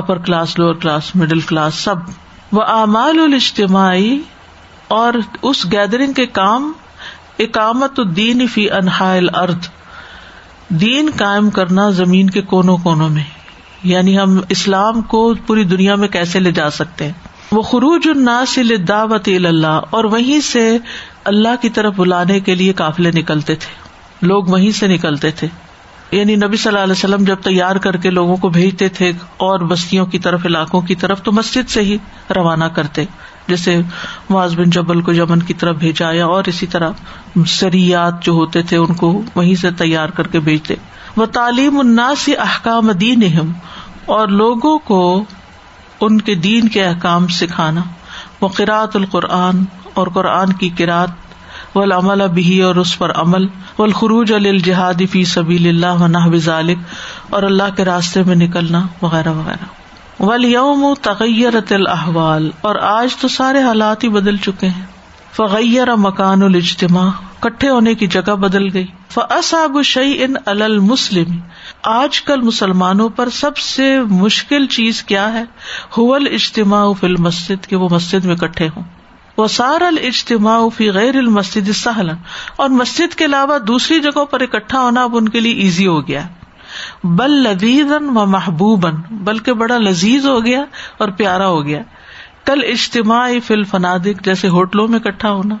Speaker 1: upper class lower class middle class سب وہ اعمال الاجتماعی اور اس گیدرنگ کے کام اکامت الدین فی انہل ارد دین قائم کرنا زمین کے کونوں کونوں میں یعنی ہم اسلام کو پوری دنیا میں کیسے لے جا سکتے ہیں وہ خروج الناس دعوت اللہ اور وہیں سے اللہ کی طرف بلانے کے لیے قافلے نکلتے تھے لوگ وہیں سے نکلتے تھے یعنی نبی صلی اللہ علیہ وسلم جب تیار کر کے لوگوں کو بھیجتے تھے اور بستیوں کی طرف علاقوں کی طرف تو مسجد سے ہی روانہ کرتے جیسے معاذ بن جبل کو یمن کی طرف بھیجا یا اور اسی طرح سریات جو ہوتے تھے ان کو وہیں سے تیار کر کے بھیجتے وہ تعلیم النا سے احکام دین اور لوگوں کو ان کے دین کے احکام سکھانا وقرات القرآن اور قرآن کی کراط و العمل البی اور اس پر عمل و الخروج الجہاد فی سبیل اللہ ذالک اور اللہ کے راستے میں نکلنا وغیرہ وغیرہ ولیوم یوم و تغیر احوال اور آج تو سارے حالات ہی بدل چکے ہیں فغیر مکان الاجتماع کٹھے ہونے کی جگہ بدل گئی فصاب شعی ان المسلم آج کل مسلمانوں پر سب سے مشکل چیز کیا ہے حول اجتماع فل المسد کے وہ مسجد میں کٹھے ہوں وہ سارا اجتماع فی غیر المسد سہلا سہل اور مسجد کے علاوہ دوسری جگہوں پر اکٹھا ہونا اب ان کے لیے ایزی ہو گیا بل لذیذ و محبوب بلکہ بڑا لذیذ ہو گیا اور پیارا ہو گیا کل اجتماع فی الفنادک جیسے ہوٹلوں میں اکٹھا ہونا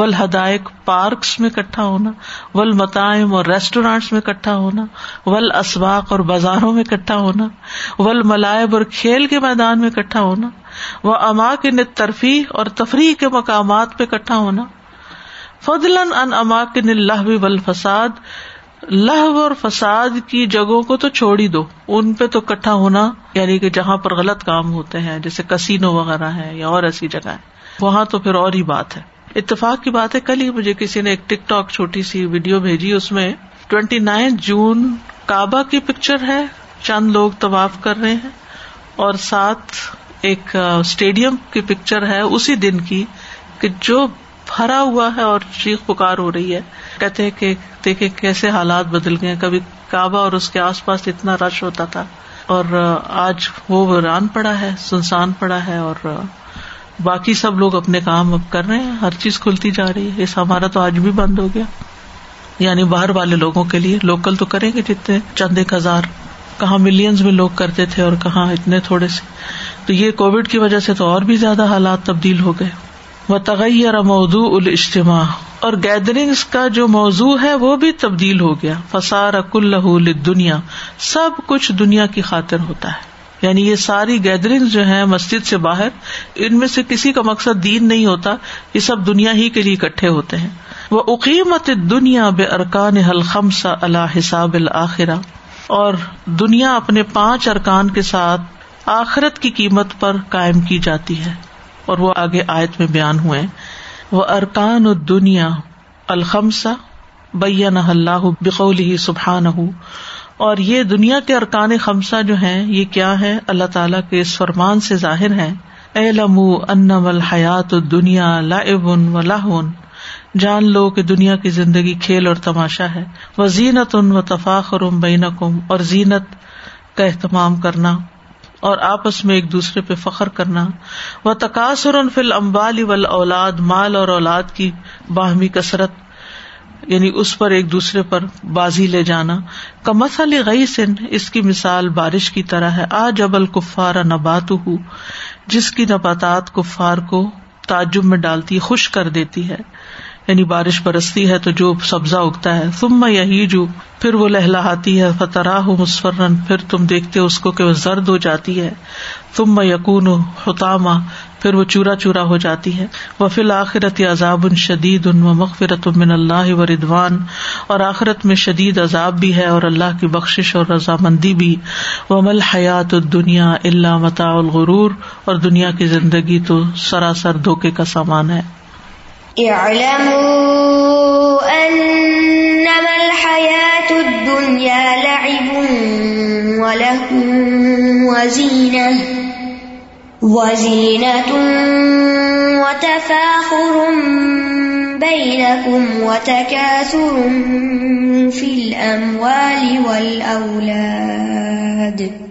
Speaker 1: ول ہدائق پارکس میں اکٹھا ہونا ول متائم اور ريسٹورٹس میں اکٹھا ہونا ول اسباق اور بازاروں میں اکٹھا ہونا ول ملائب اور کھیل کے میدان میں اکٹھا ہونا وہ اما کے نت ترفی اور تفریح کے مقامات پہ اکٹھا ہونا فضل ان اما نل لہ بل فساد لہو اور فساد کی جگہوں کو تو چھوڑ ہی دو ان پہ تو اکٹھا ہونا یعنی کہ جہاں پر غلط کام ہوتے ہیں جیسے کسینو وغیرہ ہیں یا اور ایسی جگہ وہاں تو پھر اور ہی بات ہے اتفاق کی بات ہے کل ہی مجھے کسی نے ایک ٹک ٹاک چھوٹی سی ویڈیو بھیجی اس میں ٹوینٹی نائن جون کابا کی پکچر ہے چند لوگ طواف کر رہے ہیں اور ساتھ ایک اسٹیڈیم کی پکچر ہے اسی دن کی کہ جو بھرا ہوا ہے اور چیخ پکار ہو رہی ہے کہتے ہیں کہ دیکھے کیسے حالات بدل گئے کبھی کعبہ اور اس کے آس پاس اتنا رش ہوتا تھا اور آج وہ ران پڑا ہے سنسان پڑا ہے اور باقی سب لوگ اپنے کام اب کر رہے ہیں ہر چیز کھلتی جا رہی ہے اس ہمارا تو آج بھی بند ہو گیا یعنی باہر والے لوگوں کے لیے لوکل تو کریں گے جتنے چند ایک ہزار کہاں ملینز میں لوگ کرتے تھے اور کہاں اتنے تھوڑے سے تو یہ کووڈ کی وجہ سے تو اور بھی زیادہ حالات تبدیل ہو گئے وہ تغیر موضوع الاجتماع اور گیدرنگس کا جو موضوع ہے وہ بھی تبدیل ہو گیا فسار دنیا سب کچھ دنیا کی خاطر ہوتا ہے یعنی یہ ساری گیدرنگ جو ہیں مسجد سے باہر ان میں سے کسی کا مقصد دین نہیں ہوتا یہ سب دنیا ہی کے لیے اکٹھے ہوتے ہیں وہ اقیمت دنیا بے ارکان حلخم سا اللہ حساب الآخرہ اور دنیا اپنے پانچ ارکان کے ساتھ آخرت کی قیمت پر قائم کی جاتی ہے اور وہ آگے آیت میں بیان ہوئے وہ ارکان دنیا الخمسا بیا نہ ہی سبحان ہوں اور یہ دنیا کے ارکان خمسہ جو ہے یہ کیا ہے اللہ تعالیٰ کے اس فرمان سے ظاہر ہے اے لم ان الحات دنیا لا و لاہ جان لو کہ دنیا کی زندگی کھیل اور تماشا ہے وہ زینت ان و تفاخر بینکم اور زینت کا اہتمام کرنا اور آپس میں ایک دوسرے پہ فخر کرنا و تقاصر فی البالی ول اولاد مال اور اولاد کی باہمی کثرت یعنی اس پر ایک دوسرے پر بازی لے جانا کمس علی گئی سن اس کی مثال بارش کی طرح ہے آ جب نبات ہو جس کی نباتات کفار کو تعجب میں ڈالتی خوش کر دیتی ہے یعنی بارش برستی ہے تو جو سبزہ اگتا ہے تم میں یا پھر وہ لہلاتی ہے ہے فتراہ مسفرن پھر تم دیکھتے اس کو کہ وہ زرد ہو جاتی ہے تم میں یقن پھر وہ چورا چورا ہو جاتی ہے وہ فی آخرت عذاب ان شدید ان و من اللہ و ردوان اور آخرت میں شدید عذاب بھی ہے اور اللہ کی بخشش اور رضامندی بھی ومل حیات الدنیا اللہ متا الغرور اور دنیا کی زندگی تو سراسر دھوکے کا سامان ہے اعلموا انما الحياة الدنيا لعب وزينة وزينة وتفاخر وزینت فیل ولی ول اولاد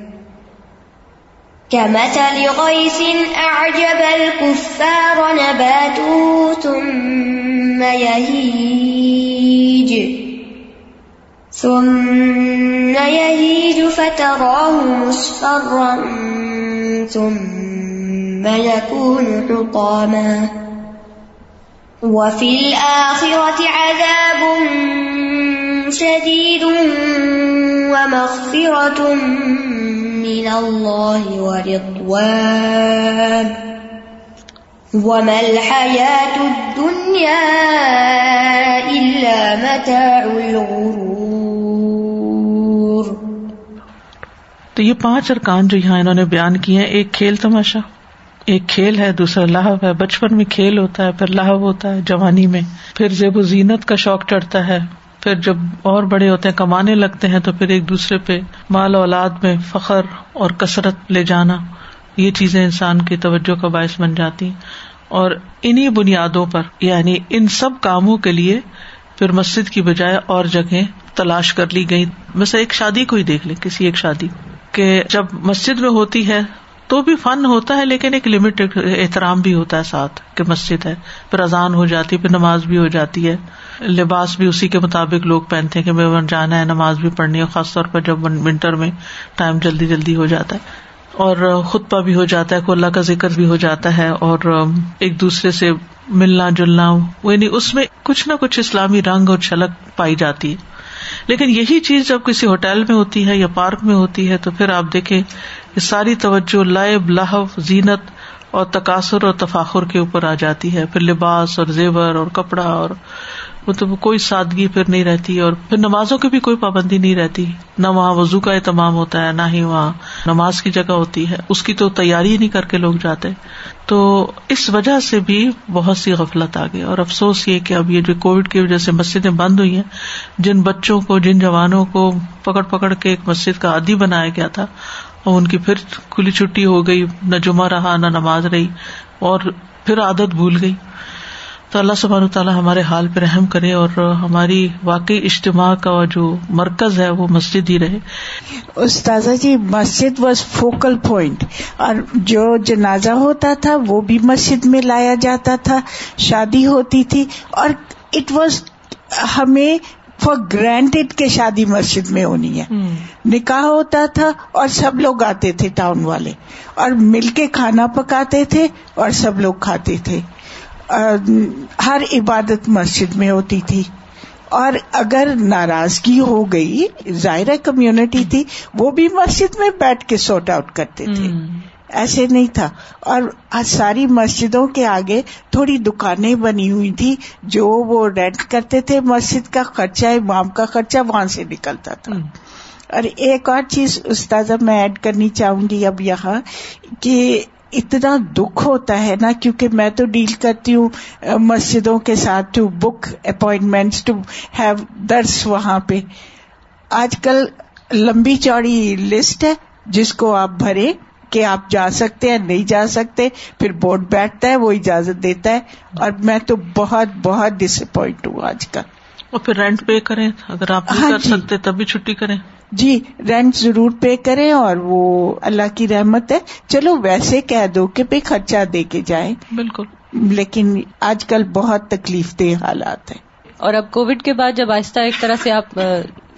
Speaker 1: ثم يهيج فتراه مصفرا ثم يكون حطاما وفي الآخرة عذاب شديد ومغفرة تو یہ پانچ ارکان جو یہاں انہوں نے بیان کیے ہیں ایک کھیل تماشا ایک کھیل ہے دوسرا لاہو ہے بچپن میں کھیل ہوتا ہے پھر لاہو ہوتا ہے جوانی میں پھر زیب و زینت کا شوق چڑھتا ہے پھر جب اور بڑے ہوتے ہیں کمانے لگتے ہیں تو پھر ایک دوسرے پہ مال اولاد میں فخر اور کثرت لے جانا یہ چیزیں انسان کی توجہ کا باعث بن جاتی اور انہیں بنیادوں پر یعنی ان سب کاموں کے لیے پھر مسجد کی بجائے اور جگہ تلاش کر لی گئی میں ایک شادی کو ہی دیکھ لیں کسی ایک شادی کہ جب مسجد میں ہوتی ہے تو بھی فن ہوتا ہے لیکن ایک لمیٹڈ احترام بھی ہوتا ہے ساتھ کہ مسجد ہے پھر اذان ہو جاتی ہے پھر نماز بھی ہو جاتی ہے لباس بھی اسی کے مطابق لوگ پہنتے ہیں کہ ون جانا ہے نماز بھی پڑھنی ہے خاص طور پر جب ونٹر میں ٹائم جلدی جلدی ہو جاتا ہے اور خطبہ بھی ہو جاتا ہے اللہ کا ذکر بھی ہو جاتا ہے اور ایک دوسرے سے ملنا جلنا یعنی اس میں کچھ نہ کچھ اسلامی رنگ اور چھلک پائی جاتی ہے لیکن یہی چیز جب کسی ہوٹل میں ہوتی ہے یا پارک میں ہوتی ہے تو پھر آپ دیکھیں ساری توجہ لائب لحف زینت اور تقاصر اور تفاخر کے اوپر آ جاتی ہے پھر لباس اور زیور اور کپڑا اور وہ مطلب تو کوئی سادگی پھر نہیں رہتی اور پھر نمازوں کی بھی کوئی پابندی نہیں رہتی نہ وہاں وضو کا اہتمام ہوتا ہے نہ ہی وہاں نماز کی جگہ ہوتی ہے اس کی تو تیاری ہی نہیں کر کے لوگ جاتے تو اس وجہ سے بھی بہت سی غفلت آ گئی اور افسوس یہ کہ اب یہ جو کووڈ کی وجہ سے مسجدیں بند ہوئی ہیں جن بچوں کو جن جوانوں کو پکڑ پکڑ کے ایک مسجد کا عادی بنایا گیا تھا اور ان کی پھر کھلی چھٹی ہو گئی نہ جمعہ رہا نہ نماز رہی اور پھر عادت بھول گئی تو اللہ سبحان تعالیٰ ہمارے حال پہ رحم کرے اور ہماری واقعی اجتماع کا جو مرکز ہے وہ مسجد ہی رہے
Speaker 3: استاذہ جی مسجد واز فوکل پوائنٹ اور جو جنازہ ہوتا تھا وہ بھی مسجد میں لایا جاتا تھا شادی ہوتی تھی اور اٹ واز ہمیں فار گرانٹیڈ کے شادی مسجد میں ہونی ہے نکاح ہوتا تھا اور سب لوگ آتے تھے ٹاؤن والے اور مل کے کھانا پکاتے تھے اور سب لوگ کھاتے تھے ہر عبادت مسجد میں ہوتی تھی اور اگر ناراضگی ہو گئی ظاہرہ کمیونٹی تھی وہ بھی مسجد میں بیٹھ کے سارٹ آؤٹ کرتے تھے ایسے نہیں تھا اور ساری مسجدوں کے آگے تھوڑی دکانیں بنی ہوئی تھی جو وہ رینٹ کرتے تھے مسجد کا خرچہ امام کا خرچہ وہاں سے نکلتا تھا اور ایک اور چیز استاذہ میں ایڈ کرنی چاہوں گی اب یہاں کہ اتنا دکھ ہوتا ہے نا کیونکہ میں تو ڈیل کرتی ہوں مسجدوں کے ساتھ to book appointment to have درس وہاں پہ آج کل لمبی چوڑی لسٹ ہے جس کو آپ بھرے کہ آپ جا سکتے ہیں نہیں جا سکتے پھر بورڈ بیٹھتا ہے وہ اجازت دیتا ہے اور میں تو بہت بہت ڈس اپوائنٹ ہوں آج کل
Speaker 1: اور پھر رینٹ پے کریں اگر آپ ہاں کر جی۔ سکتے تب بھی چھٹی کریں
Speaker 3: جی رینٹ ضرور پے کرے اور وہ اللہ کی رحمت ہے چلو ویسے کہہ دو کہ بھائی خرچہ دے کے جائیں
Speaker 1: بالکل
Speaker 3: لیکن آج کل بہت تکلیف دہ حالات ہیں
Speaker 4: اور اب کووڈ کے بعد جب آہستہ ایک طرح سے آپ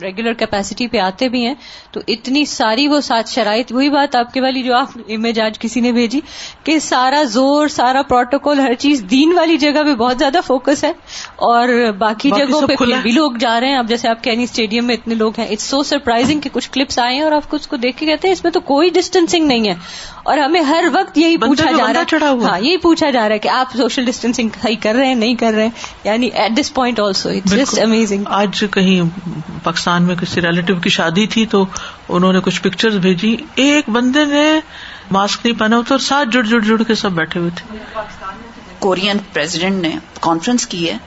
Speaker 4: ریگولر کیپیسٹی پہ آتے بھی ہیں تو اتنی ساری وہ سات شرائط وہی بات آپ کے والی جو آپ امیج آج کسی نے بھیجی کہ سارا زور سارا پروٹوکول ہر چیز دین والی جگہ پہ بہت زیادہ فوکس ہے اور باقی باقی جگہوں پہ بھی لوگ جا رہے ہیں اب جیسے آپ کینی اسٹیڈیم میں اتنے لوگ ہیں اٹس سو سرپرائزنگ کہ کچھ کلپس آئے ہیں اور آپ کو اس کو دیکھ کے کہتے ہیں اس میں تو کوئی ڈسٹینسنگ نہیں ہے اور ہمیں ہر وقت یہی پوچھا جا رہا ہے ہاں یہی پوچھا جا رہا ہے کہ آپ سوشل ڈسٹینسنگ صحیح کر رہے ہیں نہیں کر رہے ہیں یعنی at this point also it's amazing
Speaker 1: آج کہیں پاکستان پاکستان میں کسی ریلیٹو کی شادی تھی تو انہوں نے کچھ پکچر بھیجی ایک بندے نے ماسک نہیں پہنا تو ساتھ جڑ جڑ جڑ
Speaker 5: کے سب بیٹھے ہوئے تھے کورین پریزیڈینٹ نے کانفرنس کی ہے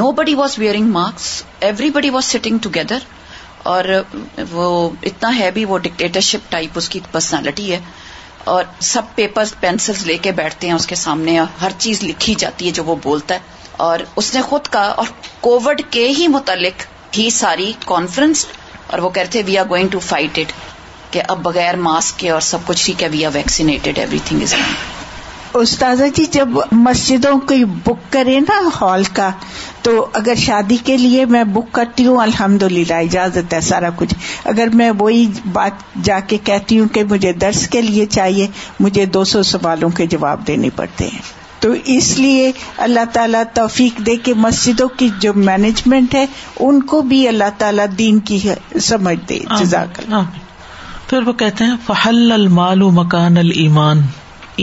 Speaker 5: nobody was wearing mask everybody was sitting together اور وہ اتنا ہے بھی وہ ڈکٹرشپ ٹائپ اس کی پرسنالٹی ہے اور سب پیپر پینسل لے کے بیٹھتے ہیں اس کے سامنے ہر چیز لکھی جاتی ہے جو وہ بولتا ہے اور اس نے خود کہا اور کووڈ کے ہی متعلق تھی ساری کانفرنس اور وہ کہتے we are going to fight it کہ اب بغیر ماسک کے اور سب کچھ ٹھیک ہے we are vaccinated everything is
Speaker 3: استاذہ جی جب مسجدوں کی بک کرے نا ہال کا تو اگر شادی کے لیے میں بک کرتی ہوں الحمد للہ اجازت ہے سارا کچھ اگر میں وہی بات جا کے کہتی ہوں کہ مجھے درس کے لیے چاہیے مجھے دو سو سوالوں کے جواب دینے پڑتے ہیں تو اس لیے اللہ تعالیٰ توفیق دے کے مسجدوں کی جو مینجمنٹ ہے ان کو بھی اللہ تعالیٰ دین کی سمجھ دے
Speaker 1: جزاک اللہ پھر وہ کہتے ہیں فحل المال مکان المان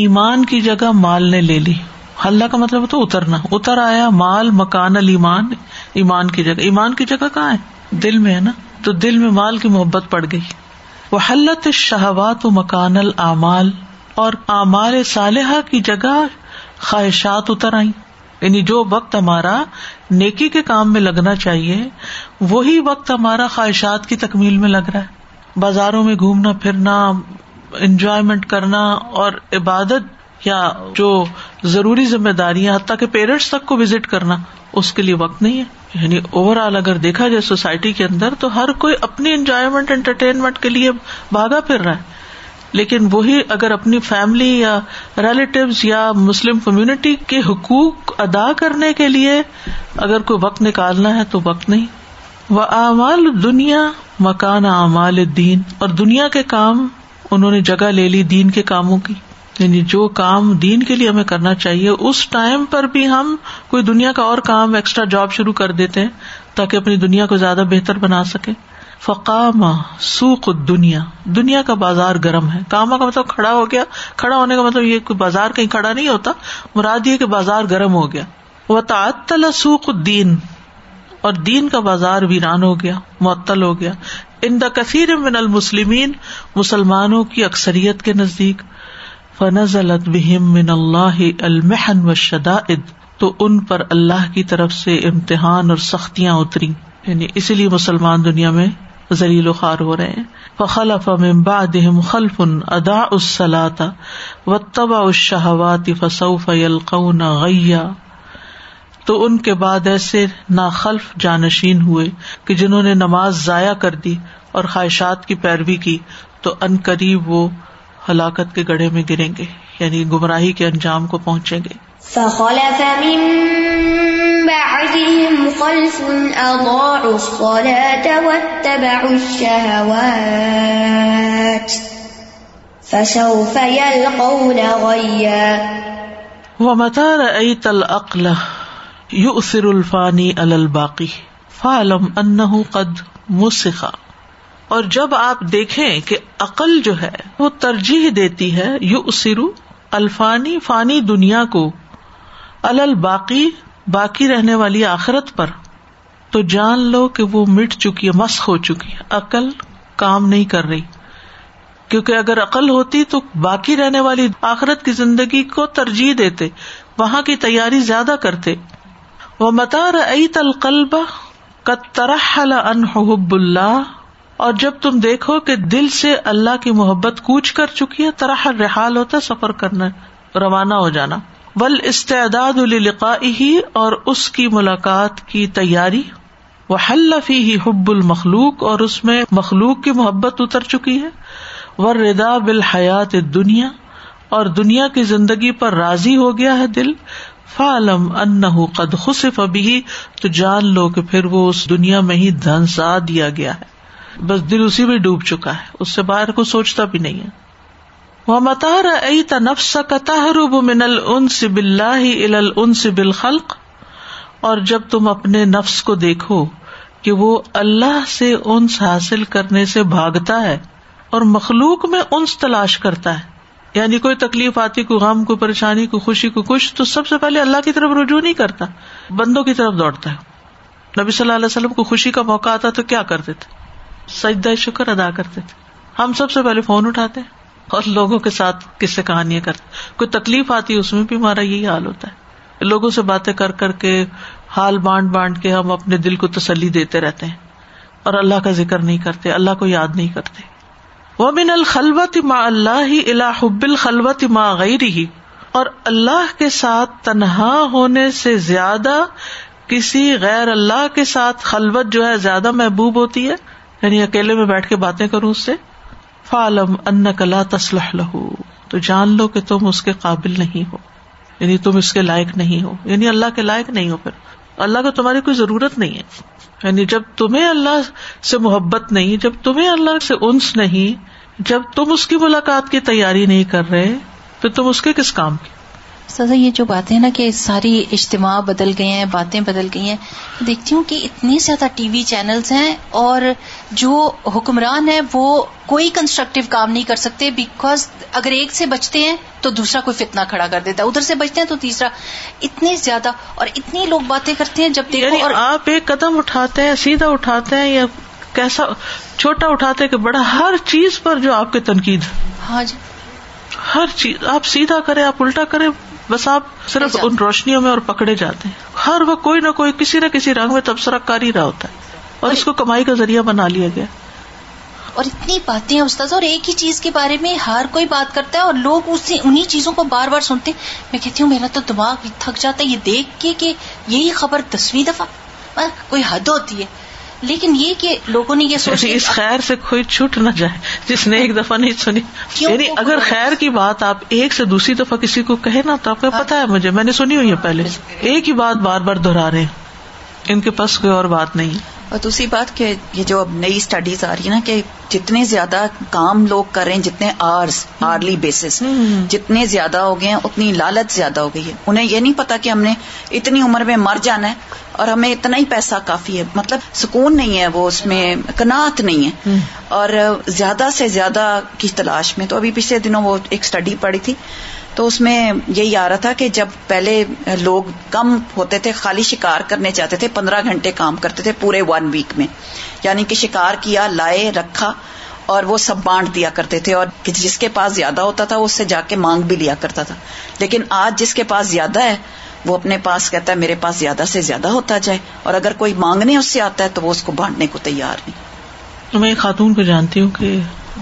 Speaker 1: ایمان کی جگہ مال نے لے لی حل کا مطلب تو اترنا اتر آیا مال مکان المان ایمان کی جگہ ایمان کی جگہ کہاں ہے دل میں ہے نا تو دل میں مال کی محبت پڑ گئی وہ حلت شہوات و مکان العمال اور امال صالحہ کی جگہ خواہشات اتر آئی یعنی جو وقت ہمارا نیکی کے کام میں لگنا چاہیے وہی وقت ہمارا خواہشات کی تکمیل میں لگ رہا ہے بازاروں میں گھومنا پھرنا انجوائمنٹ کرنا اور عبادت یا جو ضروری ذمہ داریاں حتیٰ کہ پیرنٹس تک کو وزٹ کرنا اس کے لیے وقت نہیں ہے یعنی اوور آل اگر دیکھا جائے سوسائٹی کے اندر تو ہر کوئی اپنی انجوائےمنٹ انٹرٹینمنٹ کے لیے بھاگا پھر رہا ہے لیکن وہی اگر اپنی فیملی یا ریلیٹیوز یا مسلم کمیونٹی کے حقوق ادا کرنے کے لیے اگر کوئی وقت نکالنا ہے تو وقت نہیں و اعمال دنیا مکان اعمال دین اور دنیا کے کام انہوں نے جگہ لے لی دین کے کاموں کی یعنی جو کام دین کے لیے ہمیں کرنا چاہیے اس ٹائم پر بھی ہم کوئی دنیا کا اور کام ایکسٹرا جاب شروع کر دیتے ہیں تاکہ اپنی دنیا کو زیادہ بہتر بنا سکے فقام سوق دنیا دنیا کا بازار گرم ہے کاما کا مطلب کھڑا ہو گیا کھڑا ہونے کا مطلب یہ بازار کہیں کھڑا نہیں ہوتا مراد یہ کہ بازار گرم ہو گیا وہ تعطل سوق الدین اور دین کا بازار ویران ہو گیا معطل ہو گیا ان دا کثیر من المسلم مسلمانوں کی اکثریت کے نزدیک فنز بہم من اللہ الم شداد تو ان پر اللہ کی طرف سے امتحان اور سختیاں اتری یعنی اسی لیے مسلمان دنیا میں ذلیل و خوار ہو رہے ہیں فخلف من بعدهم خلف ادا الصلاة واتبع الشهوات فسوف يلقون غيا تو ان کے بعد ایسے ناخلف جانشین ہوئے کہ جنہوں نے نماز ضائع کر دی اور خواہشات کی پیروی کی تو ان قریب وہ ہلاکت کے گڑھے میں گریں گے یعنی گمراہی کے انجام کو پہنچیں گے فخلف من بعدهم خلف أضاعوا الصلاة واتبعوا الشهوات فسوف يلقون غيا ومتى رأيت الأقل يؤثر الفاني على الباقي فاعلم أنه قد مسخ اور جب آپ دیکھیں کہ عقل جو ہے وہ ترجیح دیتی ہے یو اسرو الفانی فانی دنیا کو الباقی باقی رہنے والی آخرت پر تو جان لو کہ وہ مٹ چکی ہے مسخ ہو چکی ہے عقل کام نہیں کر رہی کیونکہ اگر عقل ہوتی تو باقی رہنے والی آخرت کی زندگی کو ترجیح دیتے وہاں کی تیاری زیادہ کرتے وہ متار عیت القلب کا حب اللہ اور جب تم دیکھو کہ دل سے اللہ کی محبت کوچ کر چکی ہے طرح رحال ہوتا سفر کرنا روانہ ہو جانا ول استعداد ہی اور اس کی ملاقات کی تیاری وہ حلفی ہی حب المخلوق اور اس میں مخلوق کی محبت اتر چکی ہے وہ ردا بالحیات دنیا اور دنیا کی زندگی پر راضی ہو گیا ہے دل فالم ان قد خصف ابھی تو جان لو کہ پھر وہ اس دنیا میں ہی دھنسا دیا گیا ہے بس دل اسی میں ڈوب چکا ہے اس سے باہر کو سوچتا بھی نہیں ہے وہ ائی من سے ال قطح بل بالخلق اور جب تم اپنے نفس کو دیکھو کہ وہ اللہ سے انس حاصل کرنے سے بھاگتا ہے اور مخلوق میں انس تلاش کرتا ہے یعنی کوئی تکلیف آتی کو غم کو پریشانی کو خوشی کو کچھ تو سب سے پہلے اللہ کی طرف رجوع نہیں کرتا بندوں کی طرف دوڑتا ہے نبی صلی اللہ علیہ وسلم کو خوشی کا موقع آتا تو کیا کرتے تھے سجدہ شکر ادا کرتے تھے ہم سب سے پہلے فون اٹھاتے اور لوگوں کے ساتھ کس سے کہانیاں کرتے کوئی تکلیف آتی ہے اس میں بھی ہمارا یہی حال ہوتا ہے لوگوں سے باتیں کر کر کے حال بانٹ بانٹ کے ہم اپنے دل کو تسلی دیتے رہتے ہیں اور اللہ کا ذکر نہیں کرتے اللہ کو یاد نہیں کرتے وہ من الخلوت ما اللہ ہی ما غیر ہی اور اللہ کے ساتھ تنہا ہونے سے زیادہ کسی غیر اللہ کے ساتھ خلوت جو ہے زیادہ محبوب ہوتی ہے یعنی اکیلے میں بیٹھ کے باتیں کرو اس سے ان کلا تسلح لہ تو جان لو کہ تم اس کے قابل نہیں ہو یعنی تم اس کے لائق نہیں ہو یعنی اللہ کے لائق نہیں ہو پھر اللہ کو تمہاری کوئی ضرورت نہیں ہے یعنی جب تمہیں اللہ سے محبت نہیں جب تمہیں اللہ سے انس نہیں جب تم اس کی ملاقات کی تیاری نہیں کر رہے تو تم اس کے کس کام کی
Speaker 4: سزا یہ جو باتیں نا کہ ساری اجتماع بدل گئے ہیں باتیں بدل گئی ہیں دیکھتی ہوں کہ اتنے زیادہ ٹی وی چینلز ہیں اور جو حکمران ہیں وہ کوئی کنسٹرکٹیو کام نہیں کر سکتے بیکاز اگر ایک سے بچتے ہیں تو دوسرا کوئی فتنہ کھڑا کر دیتا ہے ادھر سے بچتے ہیں تو تیسرا اتنے زیادہ اور اتنی لوگ باتیں کرتے ہیں جب یعنی
Speaker 1: اور آپ ایک قدم اٹھاتے ہیں سیدھا اٹھاتے ہیں یا کیسا چھوٹا اٹھاتے ہیں کہ بڑا ہر چیز پر جو آپ کی تنقید
Speaker 4: ہاں جی
Speaker 1: ہر چیز آپ سیدھا کریں آپ الٹا کریں بس آپ صرف ان روشنیوں میں اور پکڑے جاتے ہیں ہر وہ کوئی نہ کوئی کسی نہ کسی رنگ میں تبصرہ کر ہی رہا ہوتا ہے اور اس کو کمائی کا ذریعہ بنا لیا گیا
Speaker 4: اور اتنی باتیں استاد اور ایک ہی چیز کے بارے میں ہر کوئی بات کرتا ہے اور لوگ انہیں چیزوں کو بار بار سنتے میں کہتی ہوں میرا تو دماغ تھک جاتا ہے یہ دیکھ کے کہ یہی خبر دسویں دفعہ کوئی حد ہوتی ہے لیکن یہ کہ لوگوں نے یہ اچھا، سوچ
Speaker 1: اس خیر سے کوئی چھوٹ نہ جائے جس نے ایک دفعہ نہیں سنی یعنی اگر خیر کی بات آپ ایک سے دوسری دفعہ کسی کو کہے نا تو آپ کو پتا ہے مجھے میں نے سنی ہوئی ہے پہلے ایک ہی بات بار بار دہرا رہے ان کے پاس کوئی اور بات نہیں
Speaker 4: اور دوسری بات کہ یہ جو اب نئی اسٹڈیز آ رہی ہے نا کہ جتنے زیادہ کام لوگ کریں جتنے آرس آرلی بیسس جتنے زیادہ ہو گئے ہیں اتنی لالت زیادہ ہو گئی ہے انہیں یہ نہیں پتا کہ ہم نے اتنی عمر میں مر جانا ہے اور ہمیں اتنا ہی پیسہ کافی ہے مطلب سکون نہیں ہے وہ اس میں کناعت نہیں ہے اور زیادہ سے زیادہ کی تلاش میں تو ابھی پچھلے دنوں وہ ایک اسٹڈی پڑی تھی تو اس میں یہی آ رہا تھا کہ جب پہلے لوگ کم ہوتے تھے خالی شکار کرنے جاتے تھے پندرہ گھنٹے کام کرتے تھے پورے ون ویک میں یعنی کہ شکار کیا لائے رکھا اور وہ سب بانٹ دیا کرتے تھے اور جس کے پاس زیادہ ہوتا تھا اس سے جا کے مانگ بھی لیا کرتا تھا لیکن آج جس کے پاس زیادہ ہے وہ اپنے پاس کہتا ہے میرے پاس زیادہ سے زیادہ ہوتا جائے اور اگر کوئی مانگنے اس سے آتا ہے تو وہ اس کو بانٹنے کو تیار نہیں
Speaker 1: میں خاتون کو جانتی ہوں کہ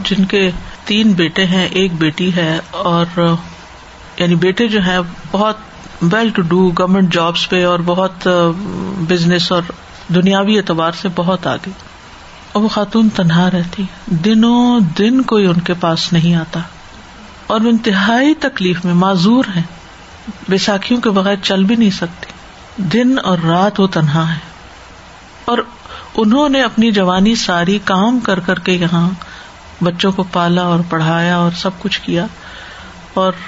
Speaker 1: جن کے تین بیٹے ہیں ایک بیٹی ہے اور یعنی بیٹے جو ہیں بہت well to do government jobs پہ اور بہت بزنس اور دنیاوی اعتبار سے بہت آگے اور وہ خاتون تنہا رہتی دنوں دن کوئی ان کے پاس نہیں آتا اور وہ انتہائی تکلیف میں معذور ہیں بیساکھیوں کے بغیر چل بھی نہیں سکتی دن اور رات وہ تنہا ہے اور انہوں نے اپنی جوانی ساری کام کر کر کے یہاں بچوں کو پالا اور پڑھایا اور سب کچھ کیا اور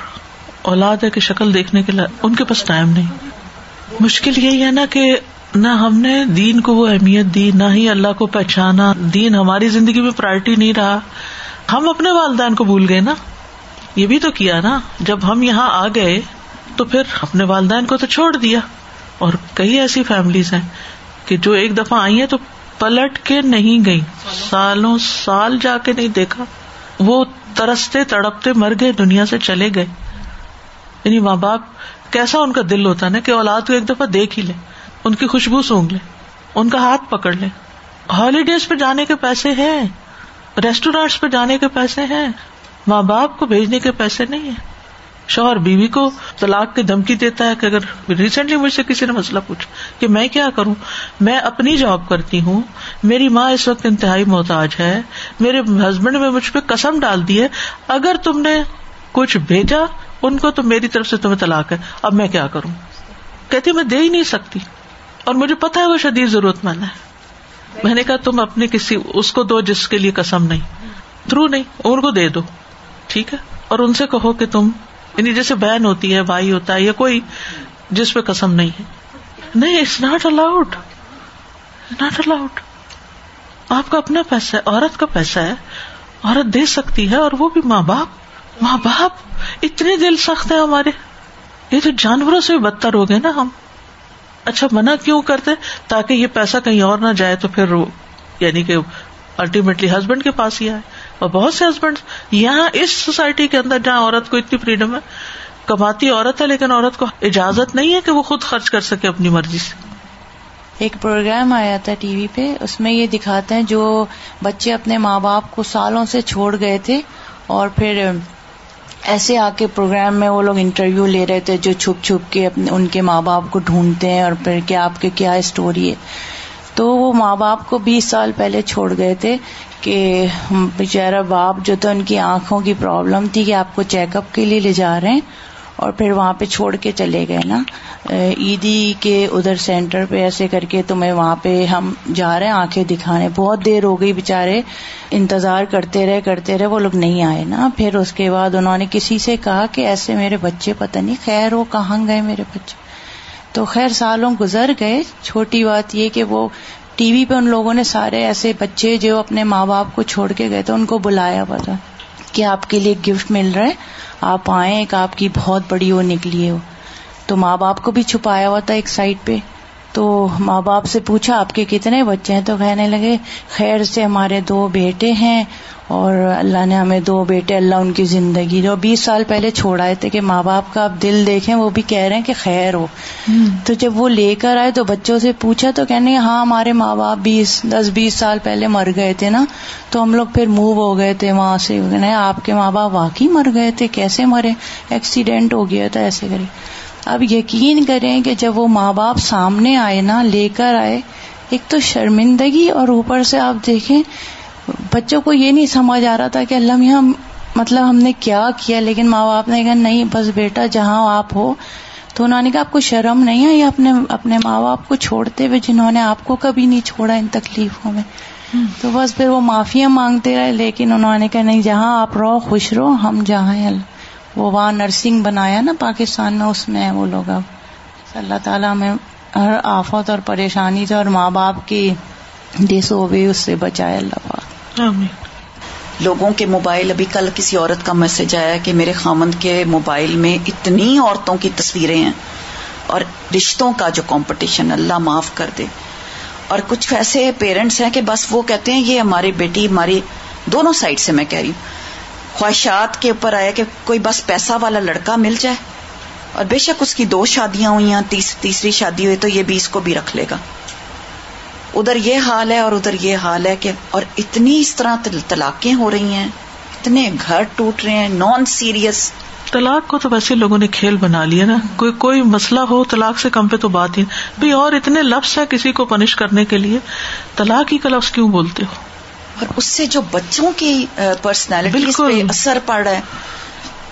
Speaker 1: اولاد ہے کہ شکل دیکھنے کے لئے ان کے پاس ٹائم نہیں مشکل یہی ہے نا کہ نہ ہم نے دین کو وہ اہمیت دی نہ ہی اللہ کو پہچانا دین ہماری زندگی میں پرائرٹی نہیں رہا ہم اپنے والدین کو بھول گئے نا یہ بھی تو کیا نا جب ہم یہاں آ گئے تو پھر اپنے والدین کو تو چھوڑ دیا اور کئی ایسی فیملیز ہیں کہ جو ایک دفعہ آئی ہیں تو پلٹ کے نہیں گئی سالوں سال جا کے نہیں دیکھا وہ ترستے تڑپتے مر گئے دنیا سے چلے گئے یعنی ماں باپ کیسا ان کا دل ہوتا نا کہ اولاد کو ایک دفعہ دیکھ ہی لے ان کی خوشبو سونگ لے ان کا ہاتھ پکڑ لے ہالیڈیز پہ جانے کے پیسے ہیں ریسٹورینٹ پہ جانے کے پیسے ہیں ماں باپ کو بھیجنے کے پیسے نہیں ہیں شوہر بیوی کو طلاق کی دھمکی دیتا ہے کہ اگر ریسنٹلی مجھ سے کسی نے مسئلہ پوچھا کہ میں کیا کروں میں اپنی جاب کرتی ہوں میری ماں اس وقت انتہائی محتاج ہے میرے ہسبینڈ نے مجھ پہ قسم ڈال دی ہے اگر تم نے کچھ بھیجا ان کو تو میری طرف سے تمہیں طلاق ہے اب میں کیا کروں کہتی میں دے ہی نہیں سکتی اور مجھے پتا ہے وہ شدید ضرورت مند ہے میں نے کہا تم اپنے کسی اس کو دو جس کے لیے کسم نہیں تھرو نہیں ان کو دے دو ٹھیک ہے اور ان سے کہو کہ تم یعنی جیسے بہن ہوتی ہے بھائی ہوتا ہے یا کوئی جس پہ کسم نہیں ہے نہیں it's not allowed not allowed آپ کا اپنا پیسہ عورت کا پیسہ ہے عورت دے سکتی ہے اور وہ بھی ماں باپ ماں باپ اتنے دل سخت ہے ہمارے یہ تو جانوروں سے بھی بدتر ہو گئے نا ہم اچھا منع کیوں کرتے تاکہ یہ پیسہ کہیں اور نہ جائے تو پھر یعنی کہ الٹیمیٹلی ہسبینڈ کے پاس ہی آئے اور بہت سے ہسبینڈ یہاں اس سوسائٹی کے اندر جہاں عورت کو اتنی فریڈم ہے کماتی عورت ہے لیکن عورت کو اجازت نہیں ہے کہ وہ خود خرچ کر سکے اپنی مرضی سے ایک پروگرام آیا تھا ٹی وی پہ اس میں یہ دکھاتے ہیں جو بچے اپنے ماں باپ کو سالوں سے چھوڑ گئے تھے اور پھر ایسے آ کے پروگرام میں وہ لوگ انٹرویو لے رہے تھے جو چھپ چھپ کے اپنے ان کے ماں باپ کو ڈھونڈتے ہیں اور پھر کیا آپ کے کیا اسٹوری ہے تو وہ ماں باپ کو بیس سال پہلے چھوڑ گئے تھے کہ بیچارہ باپ جو تھا ان کی آنکھوں کی پرابلم تھی کہ آپ کو چیک اپ کے لیے لے جا رہے ہیں اور پھر وہاں پہ چھوڑ کے چلے گئے نا عیدی کے ادھر سینٹر پہ ایسے کر کے تمہیں وہاں پہ ہم جا رہے ہیں آنکھیں دکھانے بہت دیر ہو گئی بےچارے انتظار کرتے رہے کرتے رہے وہ لوگ نہیں آئے نا پھر اس کے بعد انہوں نے کسی سے کہا کہ ایسے میرے بچے پتہ نہیں خیر وہ کہاں گئے میرے بچے تو خیر سالوں گزر گئے چھوٹی بات یہ کہ وہ ٹی وی پہ ان لوگوں نے سارے ایسے بچے جو اپنے ماں باپ کو چھوڑ کے گئے تھے ان کو بلایا پتا کہ آپ کے لیے ایک گفٹ مل رہا ہے آپ آئے ایک آپ کی بہت بڑی وہ نکلی ہے تو ماں باپ کو بھی چھپایا ہوا تھا ایک سائڈ پہ تو ماں باپ سے پوچھا آپ کے کتنے بچے ہیں تو کہنے لگے خیر سے ہمارے دو بیٹے ہیں اور اللہ نے ہمیں دو بیٹے اللہ ان کی زندگی جو بیس سال پہلے چھوڑائے تھے کہ ماں باپ کا آپ دل دیکھیں وہ بھی کہہ رہے ہیں کہ خیر ہو تو جب وہ لے کر آئے تو بچوں سے پوچھا تو کہنے ہاں ہمارے ماں باپ بیس دس بیس سال پہلے مر گئے تھے نا تو ہم لوگ پھر موو ہو گئے تھے وہاں سے آپ کے ماں باپ واقعی مر گئے تھے کیسے مرے ایکسیڈینٹ ہو گیا تھا ایسے کرے اب یقین کریں کہ جب وہ ماں باپ سامنے آئے نا لے کر آئے ایک تو شرمندگی اور اوپر سے آپ دیکھیں بچوں کو یہ نہیں سمجھ آ رہا تھا کہ اللہ مطلب ہم نے کیا کیا لیکن ماں باپ نے کہا نہیں بس بیٹا جہاں آپ ہو تو انہوں نے کہا آپ کو شرم نہیں ہے اپنے اپنے ماں باپ کو چھوڑتے ہوئے جنہوں نے آپ کو کبھی نہیں چھوڑا ان تکلیفوں میں تو بس پھر وہ معافیاں مانگتے رہے لیکن انہوں نے کہا نہیں جہاں آپ رہو خوش رہو ہم جہاں اللہ وہ وہاں نرسنگ بنایا نا پاکستان میں اس میں وہ لوگ اب اللہ تعالیٰ میں ہر آفت اور پریشانی سے اور ماں باپ کی ہو گئی اس سے بچائے اللہ پاک لوگوں کے موبائل ابھی کل کسی عورت کا میسج آیا کہ میرے خامند کے موبائل میں اتنی عورتوں کی تصویریں ہیں اور رشتوں کا جو کمپٹیشن اللہ معاف کر دے اور کچھ ایسے پیرنٹس ہیں کہ بس وہ کہتے ہیں یہ ہماری بیٹی ہماری دونوں سائڈ سے میں کہہ رہی ہوں خواہشات کے اوپر آیا کہ کوئی بس پیسہ والا لڑکا مل جائے اور بے شک اس کی دو شادیاں ہوئی ہیں تیس, تیسری شادی ہوئی تو یہ بھی اس کو بھی رکھ لے گا ادھر یہ حال ہے اور ادھر یہ حال ہے کہ اور اتنی اس طرح طلاقیں ہو رہی ہیں اتنے گھر ٹوٹ رہے ہیں نان سیریس طلاق کو تو ویسے لوگوں نے کھیل بنا لیا نا کوئی کوئی مسئلہ ہو طلاق سے کم پہ تو بات ہی بھائی اور اتنے لفظ ہے کسی کو پنش کرنے کے لیے طلاق ہی کا لفظ کیوں بولتے ہو اور اس سے جو بچوں کی پرسنالٹی پہ اثر پڑ رہا ہے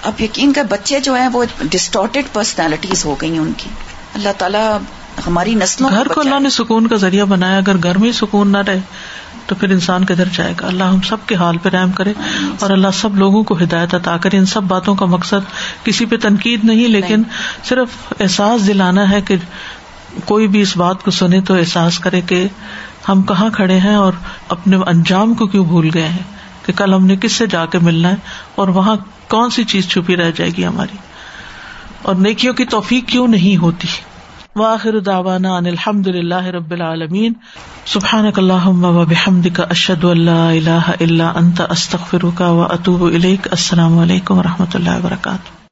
Speaker 1: اب یقین کر بچے جو ہیں وہ ڈسٹارٹیڈ پرسنالٹیز ہو گئی ان کی اللہ تعالیٰ ہماری نسلوں گھر کو اللہ نے سکون کا ذریعہ بنایا اگر گھر میں سکون نہ رہے تو پھر انسان کدھر جائے گا اللہ ہم سب کے حال پہ رحم کرے اور اللہ سب لوگوں کو ہدایت عطا کرے ان سب باتوں کا مقصد کسی پہ تنقید نہیں لیکن صرف احساس دلانا ہے کہ کوئی بھی اس بات کو سنے تو احساس کرے کہ ہم کہاں کھڑے ہیں اور اپنے انجام کو کیوں بھول گئے ہیں کہ کل ہم نے کس سے جا کے ملنا ہے اور وہاں کون سی چیز چھپی رہ جائے گی ہماری اور نیکیوں کی توفیق کیوں نہیں ہوتی الحمد داوانا رب العالمین سبحان اشد اللہ اللہ اللہ انت استخر و اطوب السلام علیکم و رحمۃ اللہ وبرکاتہ